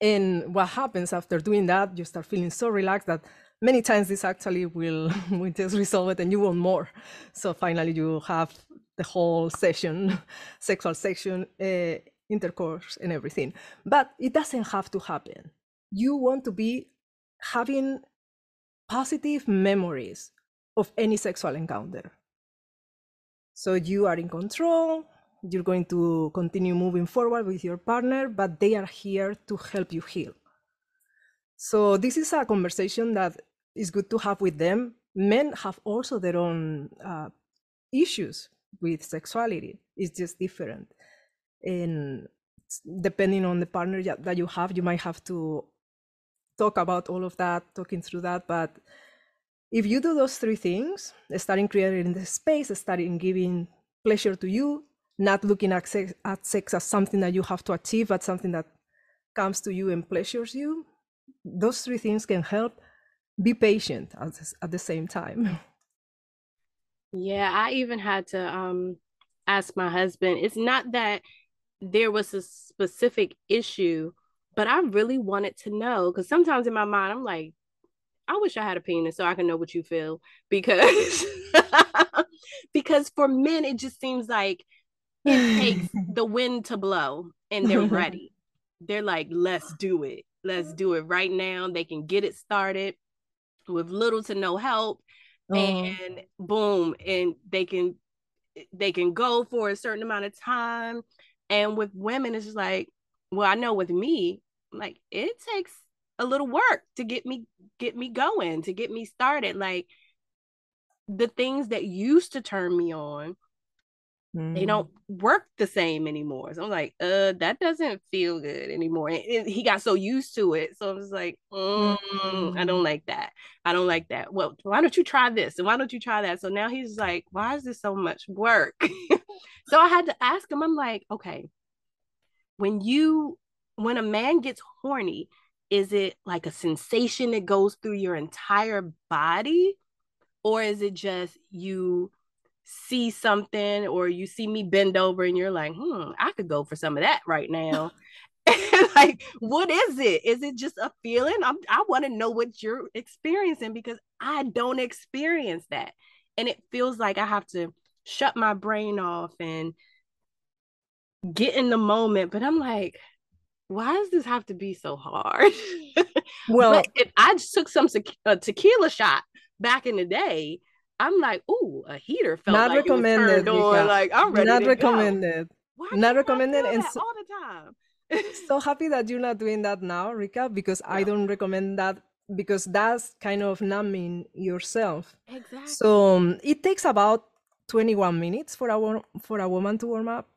And what happens after doing that, you start feeling so relaxed that many times this actually will, will just resolve it and you want more. So finally you have the whole session, sexual section, uh, intercourse and everything. But it doesn't have to happen. You want to be having positive memories of any sexual encounter so you are in control, you're going to continue moving forward with your partner, but they are here to help you heal. So this is a conversation that is good to have with them. Men have also their own uh, issues with sexuality. It's just different. And depending on the partner that you have, you might have to talk about all of that, talking through that. But if you do those three things, starting creating the space, starting giving pleasure to you, not looking at sex, at sex as something that you have to achieve, but something that comes to you and pleasures you, those three things can help. Be patient at, at the same time. Yeah, I even had to um ask my husband. It's not that there was a specific issue, but I really wanted to know because sometimes in my mind I'm like, I wish I had a penis so I can know what you feel because because for men it just seems like it takes the wind to blow and they're ready. They're like, let's do it. Let's do it right now. They can get it started with little to no help. Oh. And boom, and they can they can go for a certain amount of time. And with women, it's just like, well, I know with me, like it takes a little work to get me get me going, to get me started. Like the things that used to turn me on, mm. they don't work the same anymore. So I'm like, uh, that doesn't feel good anymore. And he got so used to it. So I was like, mm, mm. I don't like that. I don't like that. Well, why don't you try this? And why don't you try that? So now he's like, why is this so much work? so I had to ask him, I'm like, okay, when you when a man gets horny, is it like a sensation that goes through your entire body? Or is it just you see something or you see me bend over and you're like, hmm, I could go for some of that right now. like, what is it? Is it just a feeling? I'm, I want to know what you're experiencing because I don't experience that. And it feels like I have to shut my brain off and get in the moment. But I'm like, why does this have to be so hard? Well, if I just took some a tequila shot back in the day, I'm like, ooh, a heater felt not like recommended. It turned Like I'm ready. Not recommended. Not recommended. And so, all the time. so happy that you're not doing that now, Reka, because I don't recommend that because that's kind of numbing yourself. Exactly. So um, it takes about 21 minutes for a for a woman to warm up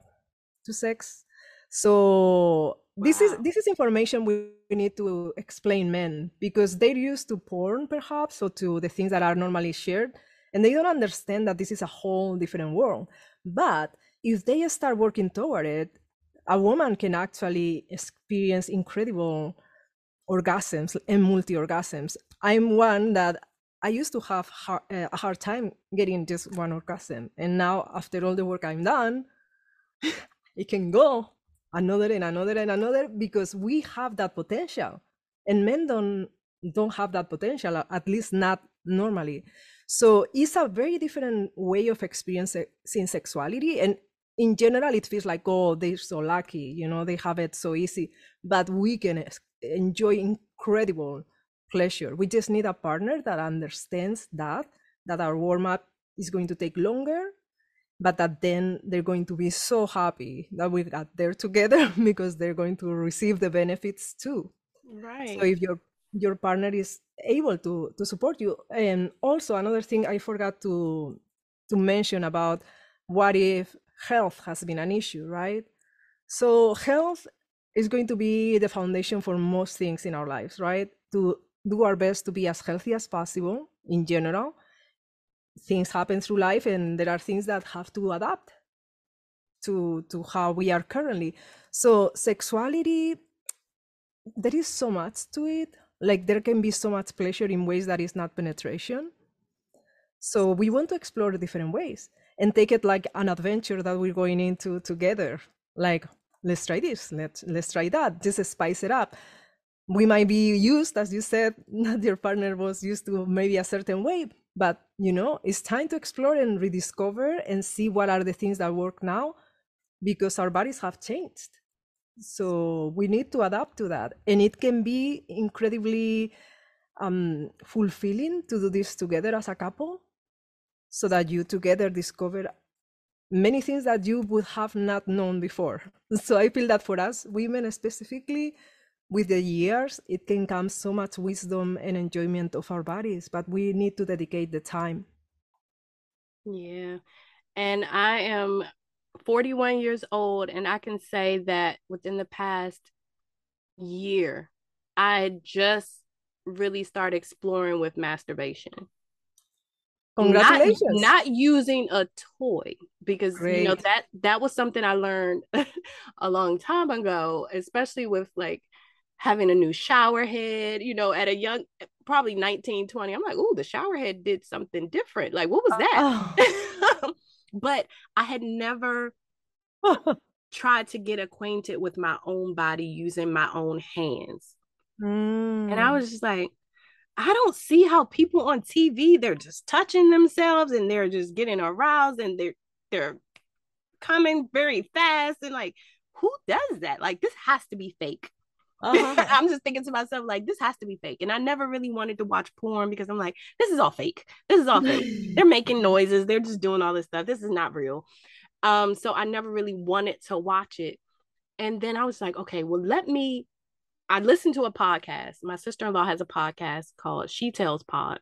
to sex. So wow. this is this is information we, we need to explain men because they're used to porn perhaps or to the things that are normally shared and they don't understand that this is a whole different world. But if they start working toward it a woman can actually experience incredible orgasms and multi orgasms i'm one that i used to have uh, a hard time getting just one orgasm and now after all the work i've done it can go another and another and another because we have that potential and men don't don't have that potential at least not normally so it's a very different way of experiencing sexuality. And in general, it feels like, oh, they're so lucky, you know, they have it so easy. But we can enjoy incredible pleasure. We just need a partner that understands that, that our warm up is going to take longer, but that then they're going to be so happy that we got there together because they're going to receive the benefits too. Right. So if your your partner is able to to support you. And also another thing i forgot to to mention about what if health has been an issue right? So health is going to be the foundation for most things in our lives right? To do our best to be as healthy as possible in general. Things happen through life and there are things that have to adapt to to how we are currently. So sexuality there is so much to it like there can be so much pleasure in ways that is not penetration. So we want to explore different ways and take it like an adventure that we're going into together. Like let's try this let's let's try that just spice it up. We might be used as you said that your partner was used to maybe a certain way but you know it's time to explore and rediscover and see what are the things that work now because our bodies have changed so we need to adapt to that and it can be incredibly um, fulfilling to do this together as a couple so that you together discover many things that you would have not known before. So i feel that for us women specifically with the years it can come so much wisdom and enjoyment of our bodies but we need to dedicate the time. Yeah and i am 41 years old, and I can say that within the past year, I just really started exploring with masturbation. Congratulations. Not, not using a toy because Great. you know that that was something I learned a long time ago, especially with like having a new shower head, you know, at a young probably 19, 20. I'm like, oh, the shower head did something different. Like, what was that? Oh. but I had never tried to get acquainted with my own body using my own hands. Mm. And I mm. was just like, I don't see how people on TV they're just touching themselves and they're just getting aroused and they're they're coming very fast and like who does that? Like this has to be fake. Uh-huh. I'm just thinking to myself, like, this has to be fake. And I never really wanted to watch porn because I'm like, this is all fake. This is all fake. They're making noises. They're just doing all this stuff. This is not real. Um, so I never really wanted to watch it. And then I was like, okay, well, let me. I listened to a podcast. My sister in law has a podcast called She Tells Pod.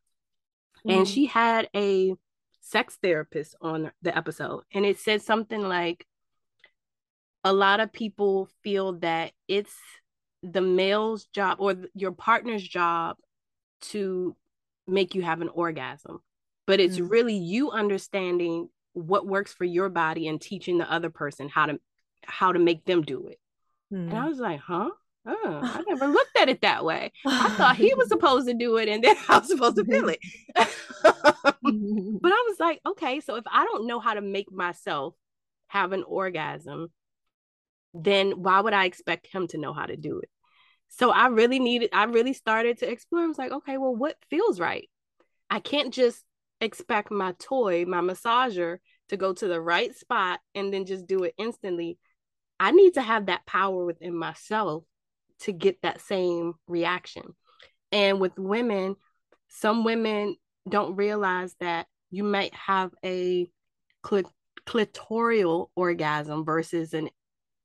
Mm. And she had a sex therapist on the episode. And it said something like, a lot of people feel that it's the male's job or your partner's job to make you have an orgasm but it's mm-hmm. really you understanding what works for your body and teaching the other person how to how to make them do it mm-hmm. and i mm. was like huh Oh, I never looked at it that way. I thought he was supposed to do it and then I was supposed to feel it. Mm-hmm. but I was like, okay, so if I don't know how to make myself have an orgasm, then why would I expect him to know how to do it? So I really needed, I really started to explore. I was like, okay, well, what feels right? I can't just expect my toy, my massager, to go to the right spot and then just do it instantly. I need to have that power within myself to get that same reaction. And with women, some women don't realize that you might have a clit- clitoral orgasm versus an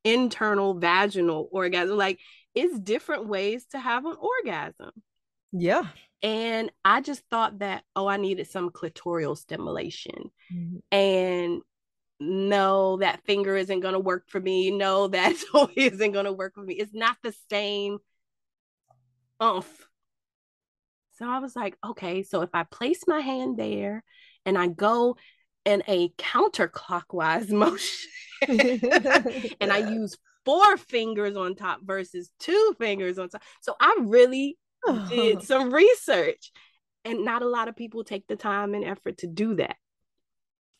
internal vaginal orgasm. Like it's different ways to have an orgasm. Yeah. And I just thought that, oh, I needed some clitoral stimulation. Mm-hmm. And no, that finger isn't going to work for me. No, that toy isn't going to work for me. It's not the same umph. So I was like, okay, so if I place my hand there and I go in a counterclockwise motion and I use four fingers on top versus two fingers on top. So I really did some research, and not a lot of people take the time and effort to do that.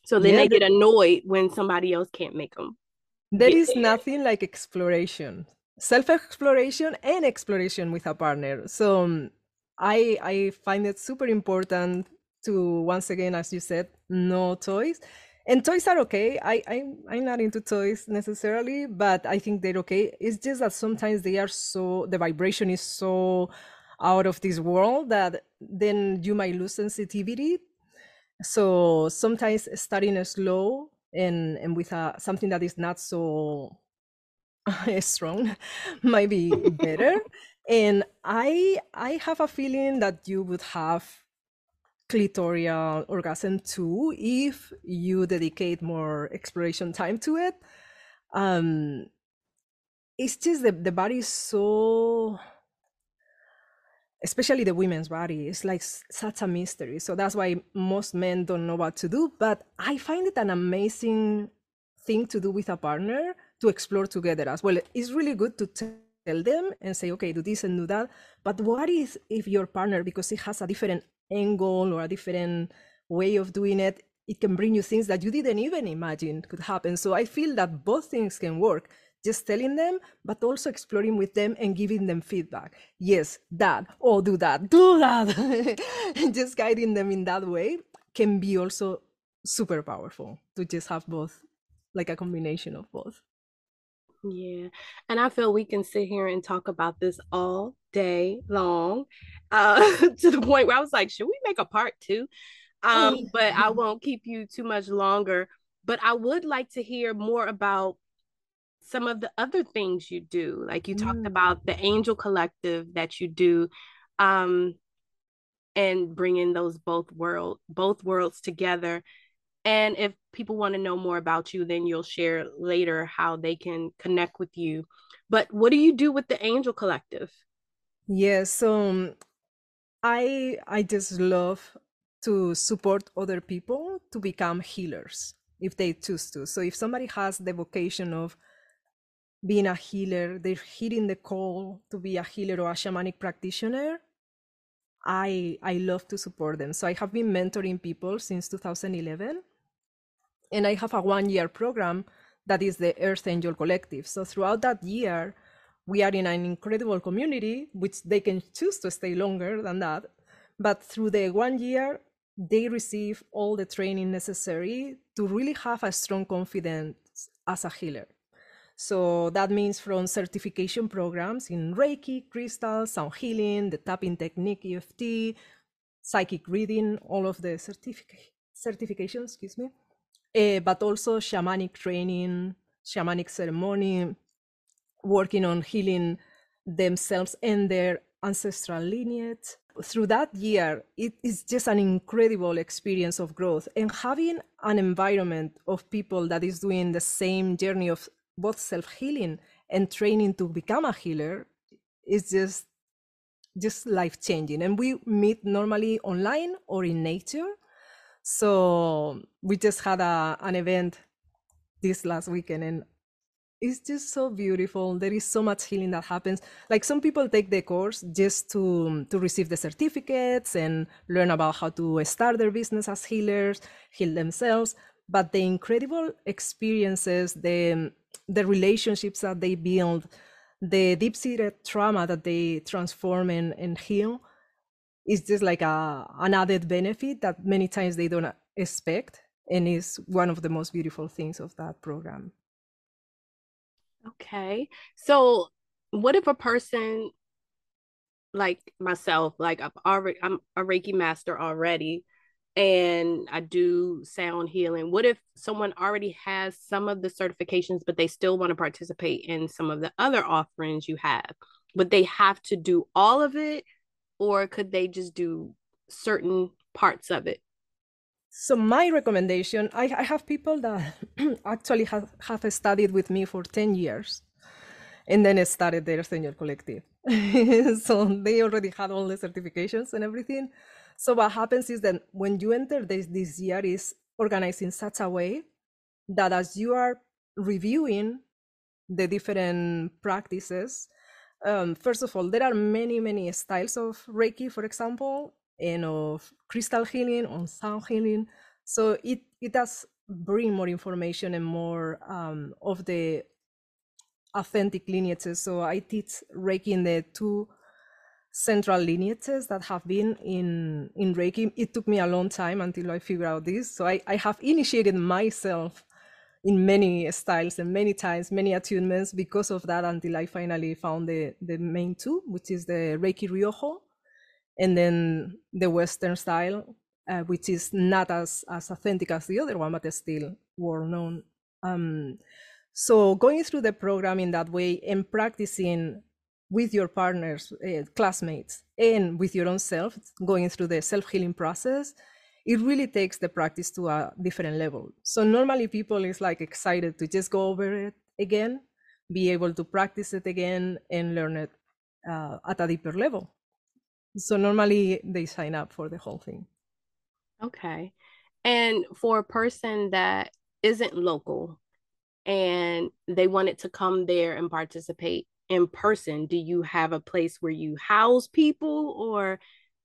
So then yeah, they get annoyed when somebody else can't make them. There is there. nothing like exploration, self exploration, and exploration with a partner. So um, I I find it super important to once again, as you said, no toys. And toys are okay. I, I'm, i'm not into toys necessarily but i think they're okay. It's just that sometimes they are so the vibration is so out of this world that then you might lose sensitivity. So sometimes starting slow and and with a, something that is not so strong might be better. And i i have a feeling that you would have clitoral orgasm too if you dedicate more exploration time to it. Um it's just the, the body is so especially the women's body is like such a mystery. So that's why most men don't know what to do but i find it an amazing thing to do with a partner to explore together as well. It's really good to tell them and say okay do this and do that. But what is if your partner because it has a different angle or a different way of doing it, it can bring you things that you didn't even imagine could happen. So I feel that both things can work. Just telling them, but also exploring with them and giving them feedback. Yes, that, oh, do that, do that. just guiding them in that way can be also super powerful to just have both, like a combination of both. Yeah. And I feel we can sit here and talk about this all day long uh, to the point where I was like, should we make a part two? Um, oh. but I won't keep you too much longer. But I would like to hear more about some of the other things you do. Like you mm. talked about the Angel Collective that you do. Um, and bringing those both world both worlds together and if people want to know more about you, then you'll share later how they can connect with you. But what do you do with the Angel Collective? Yes, so um, I I just love to support other people to become healers if they choose to. So if somebody has the vocation of being a healer, they're hitting the call to be a healer or a shamanic practitioner, I I love to support them. So I have been mentoring people since 2011, and I have a one year program that is the Earth Angel Collective. So throughout that year, we are in an incredible community, which they can choose to stay longer than that. But through the one year, they receive all the training necessary to really have a strong confidence as a healer. So that means from certification programs in Reiki, crystals, sound healing, the tapping technique, EFT, psychic reading, all of the certific- certifications, excuse me, uh, but also shamanic training, shamanic ceremony, working on healing themselves and their ancestral lineage. Through that year, it is just an incredible experience of growth. And having an environment of people that is doing the same journey of both self healing and training to become a healer is just just life changing and we meet normally online or in nature so we just had a, an event this last weekend and it's just so beautiful. There is so much healing that happens. Like some people take the course just to to receive the certificates and learn about how to start their business as healers heal themselves but the incredible experiences the the relationships that they build the deep-seated trauma that they transform and, and heal is just like a, an added benefit that many times they don't expect and is one of the most beautiful things of that program okay so what if a person like myself like i'm already i'm a reiki master already and I do sound healing. What if someone already has some of the certifications, but they still want to participate in some of the other offerings you have? Would they have to do all of it, or could they just do certain parts of it? So my recommendation, I, I have people that actually have, have studied with me for 10 years and then started their senior collective. so they already had all the certifications and everything. So what happens is that when you enter this, this year is organized in such a way that as you are reviewing the different practices, um, first of all, there are many, many styles of Reiki, for example, and of crystal healing, on sound healing. So it, it does bring more information and more um, of the authentic lineages. So I teach Reiki in the two central lineages that have been in in Reiki. It took me a long time until I figured out this. So I, I have initiated myself in many styles and many times, many attunements because of that until I finally found the, the main two, which is the Reiki Ryoho and then the Western style, uh, which is not as, as authentic as the other one, but still well known. Um, so going through the program in that way and practicing with your partners, uh, classmates, and with your own self, going through the self healing process, it really takes the practice to a different level. So normally people is like excited to just go over it again, be able to practice it again, and learn it uh, at a deeper level. So normally they sign up for the whole thing. Okay. And for a person that isn't local and they wanted to come there and participate, in person do you have a place where you house people or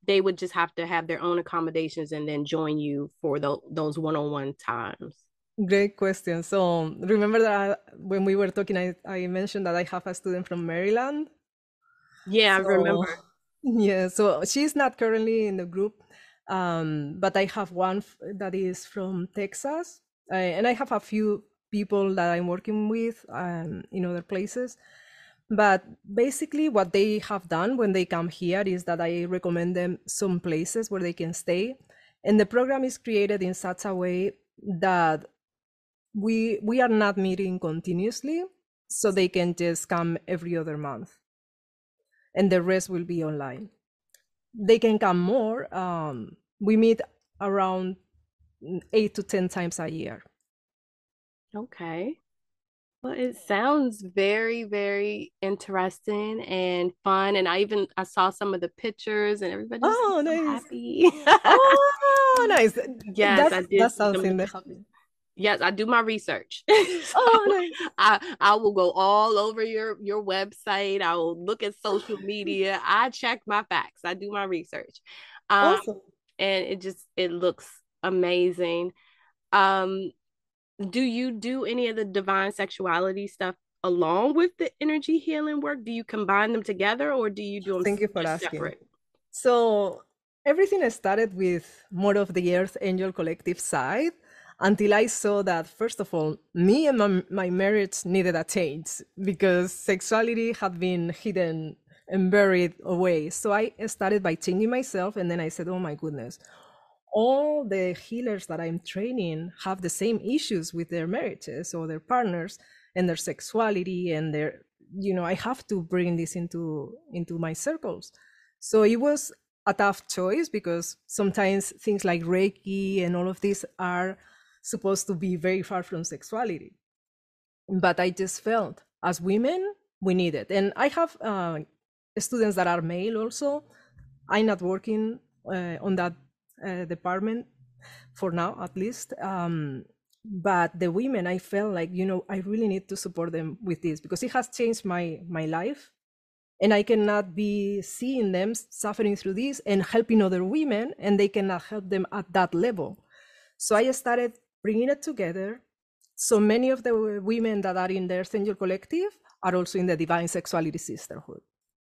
they would just have to have their own accommodations and then join you for the, those one-on-one times. Great question. So remember that when we were talking I, I mentioned that i have a student from maryland? Yeah so, i remember. yeah so she's not currently in the group um, but i have one that is from texas. Uh, and i have a few people that i'm working with um, in other places but basically, what they have done when they come here is that I recommend them some places where they can stay. And the program is created in such a way that we we are not meeting continuously, so they can just come every other month, and the rest will be online. They can come more. Um, we meet around eight to ten times a year. Okay. Well, it sounds very, very interesting and fun. And I even I saw some of the pictures and everybody oh, nice. happy. oh, nice. Yes, that's, I did. That's something that Yes, I do my research. oh, nice. I I will go all over your your website. I will look at social media. I check my facts. I do my research. Um, awesome. And it just it looks amazing. Um, do you do any of the divine sexuality stuff along with the energy healing work? Do you combine them together, or do you do them? Thank you for asking. Separate? So everything started with more of the Earth Angel Collective side until I saw that, first of all, me and my, my marriage needed a change because sexuality had been hidden and buried away. So I started by changing myself, and then I said, oh my goodness, all the healers that I'm training have the same issues with their marriages or their partners and their sexuality and their you know i have to bring this into into my circles so it was a tough choice because sometimes things like reiki and all of these are supposed to be very far from sexuality. But I just felt as women, we need it. And I have uh, students that are male also. I'm not working uh, on that uh, department for now, at least. Um, but the women, I felt like, you know, I really need to support them with this because it has changed my my life. And I cannot be seeing them suffering through this and helping other women, and they cannot help them at that level. So I started bringing it together. So many of the women that are in the Earth Angel Collective are also in the Divine Sexuality Sisterhood.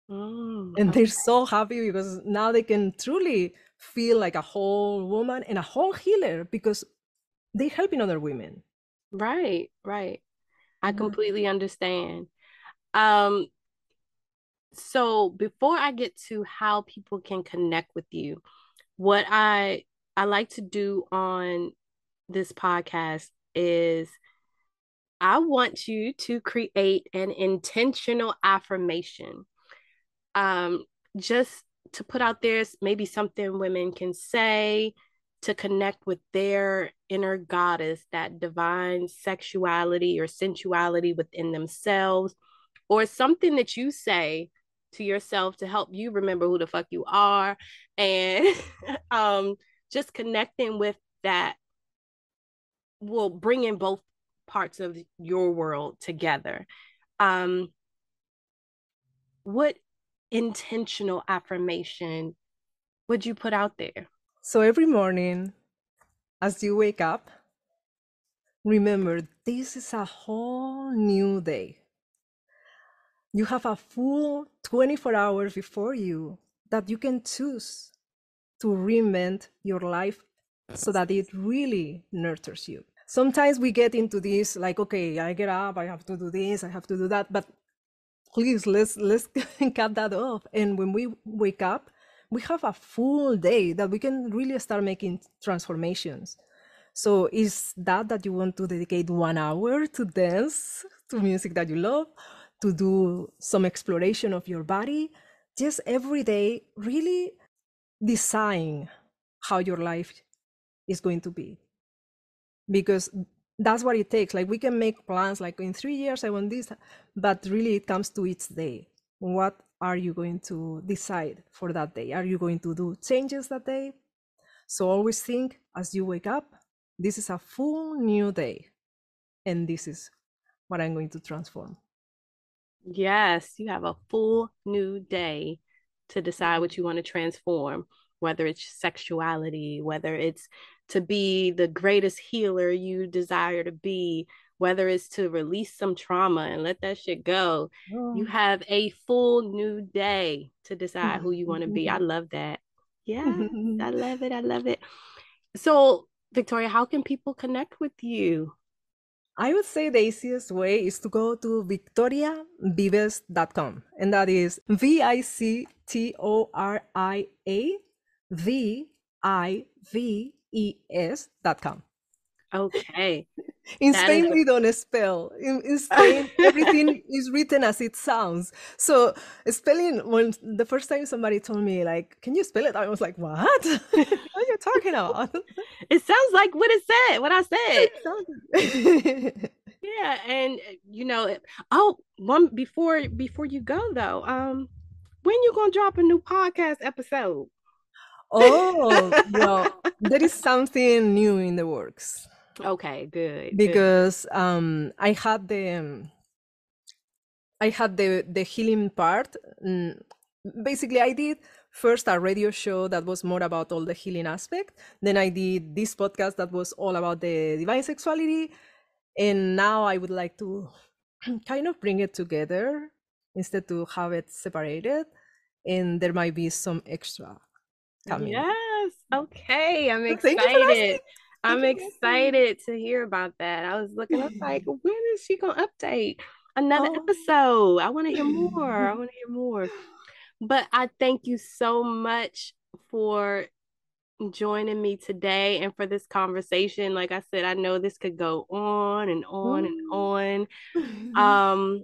Mm, and they're so happy because now they can truly feel like a whole woman and a whole healer because they're helping other women. Right, right. I mm-hmm. completely understand. Um, so before I get to how people can connect with you, what I I like to do on this podcast is I want you to create an intentional affirmation. Um, just to put out there, maybe something women can say to connect with their inner goddess, that divine sexuality or sensuality within themselves, or something that you say to yourself to help you remember who the fuck you are and um, just connecting with that will bring in both parts of your world together. Um, what intentional affirmation would you put out there? So every morning, as you wake up, remember this is a whole new day. You have a full 24 hours before you that you can choose to reinvent your life so that it really nurtures you sometimes we get into this like okay i get up i have to do this i have to do that but please let's let's cut that off. And when we wake up we have a full day that we can really start making transformations. So is that that you want to dedicate one hour to dance to music that you love to do some exploration of your body? Just every day really design how your life is going to be. Because that's what it takes. Like we can make plans like in three years i want this but really it comes to each day. What are you going to decide for that day? Are you going to do changes that day? So always think as you wake up this is a full new day and this is what i'm going to transform. Yes you have a full new day to decide what you want to transform whether it's sexuality whether it's to be the greatest healer you desire to be, whether it's to release some trauma and let that shit go. Oh. You have a full new day to decide who you want to be. I love that. Yeah, I love it. I love it. So, Victoria, how can people connect with you? I would say the easiest way is to go to victoriavives.com, and that is V I C T O R I A V I V es.com. Okay. In that Spain, is... we don't spell. In, in Spain, everything is written as it sounds. So spelling, when the first time somebody told me, like, can you spell it? I was like, what? what are you talking about? It sounds like what it said, what I said. yeah. And you know, oh, one before before you go though, um, when you gonna drop a new podcast episode? Oh, well, there is something new in the works. Okay, good. Because good. um I had the um, I had the the healing part. Mm, basically, I did first a radio show that was more about all the healing aspect. Then I did this podcast that was all about the divine sexuality. And now I would like to kind of bring it together instead to have it separated. And there might be some extra coming. Yes. Okay. I'm excited. I'm excited to hear about that. I was looking, I was like, when is she gonna update another oh. episode? I want to hear more. I want to hear more. But I thank you so much for joining me today and for this conversation. Like I said, I know this could go on and on and on. Um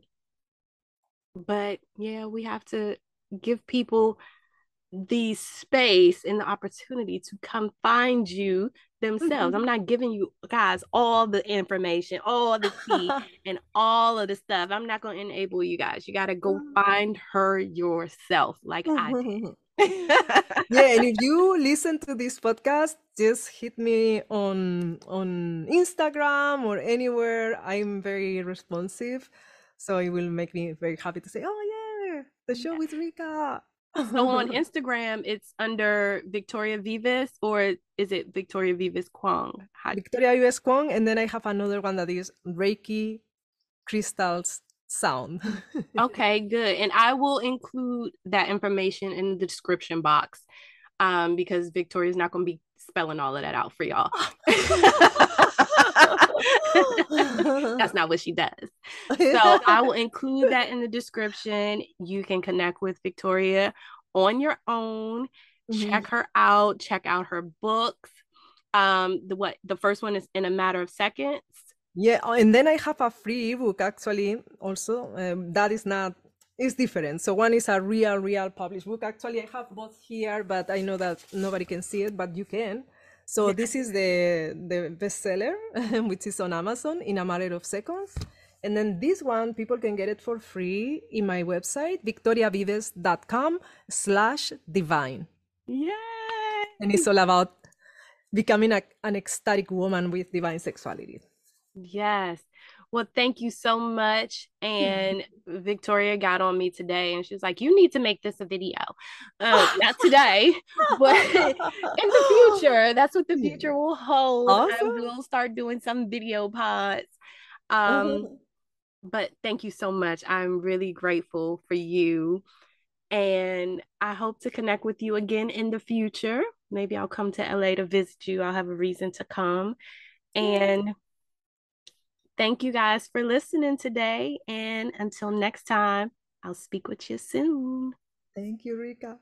but yeah, we have to give people the space and the opportunity to come find you themselves. Mm-hmm. I'm not giving you guys all the information, all the tea, and all of the stuff. I'm not going to enable you guys. You got to go mm. find her yourself, like I did. yeah, and if you listen to this podcast, just hit me on on Instagram or anywhere. I'm very responsive, so it will make me very happy to say, "Oh yeah, the show with Reka." so on Instagram, it's under Victoria Vives, or is it Victoria Vives Khuong? How- Victoria Vives Khuong, and then I have another one that is Reiki Crystals Sound. okay, good. And I will include that information in the description box um, because Victoria's not going to be spelling all of that out for y'all. That's not what she does. So I will include that in the description. You can connect with Victoria on your own. Mm-hmm. Check her out. Check out her books. Um, the what the first one is in a matter of seconds. Yeah, uh, and then I have a free book actually also. Um, that is not it's different. So one is a real, real published book. Actually, I have both here, but I know that nobody can see it, but you can. So this is the the bestseller, which is on Amazon in a matter of seconds. And then this one, people can get it for free in my website, victoriavives.com slash divine. Yeah. And it's all about becoming a, an ecstatic woman with divine sexuality. Yes. Well, thank you so much. And Victoria got on me today and she was like, You need to make this a video. Uh, not today, but in the future. That's what the future will hold. Awesome. we'll start doing some video pods. Um, uh-huh. But thank you so much. I'm really grateful for you. And I hope to connect with you again in the future. Maybe I'll come to LA to visit you. I'll have a reason to come. And Thank you guys for listening today. And until next time, I'll speak with you soon. Thank you, Reka.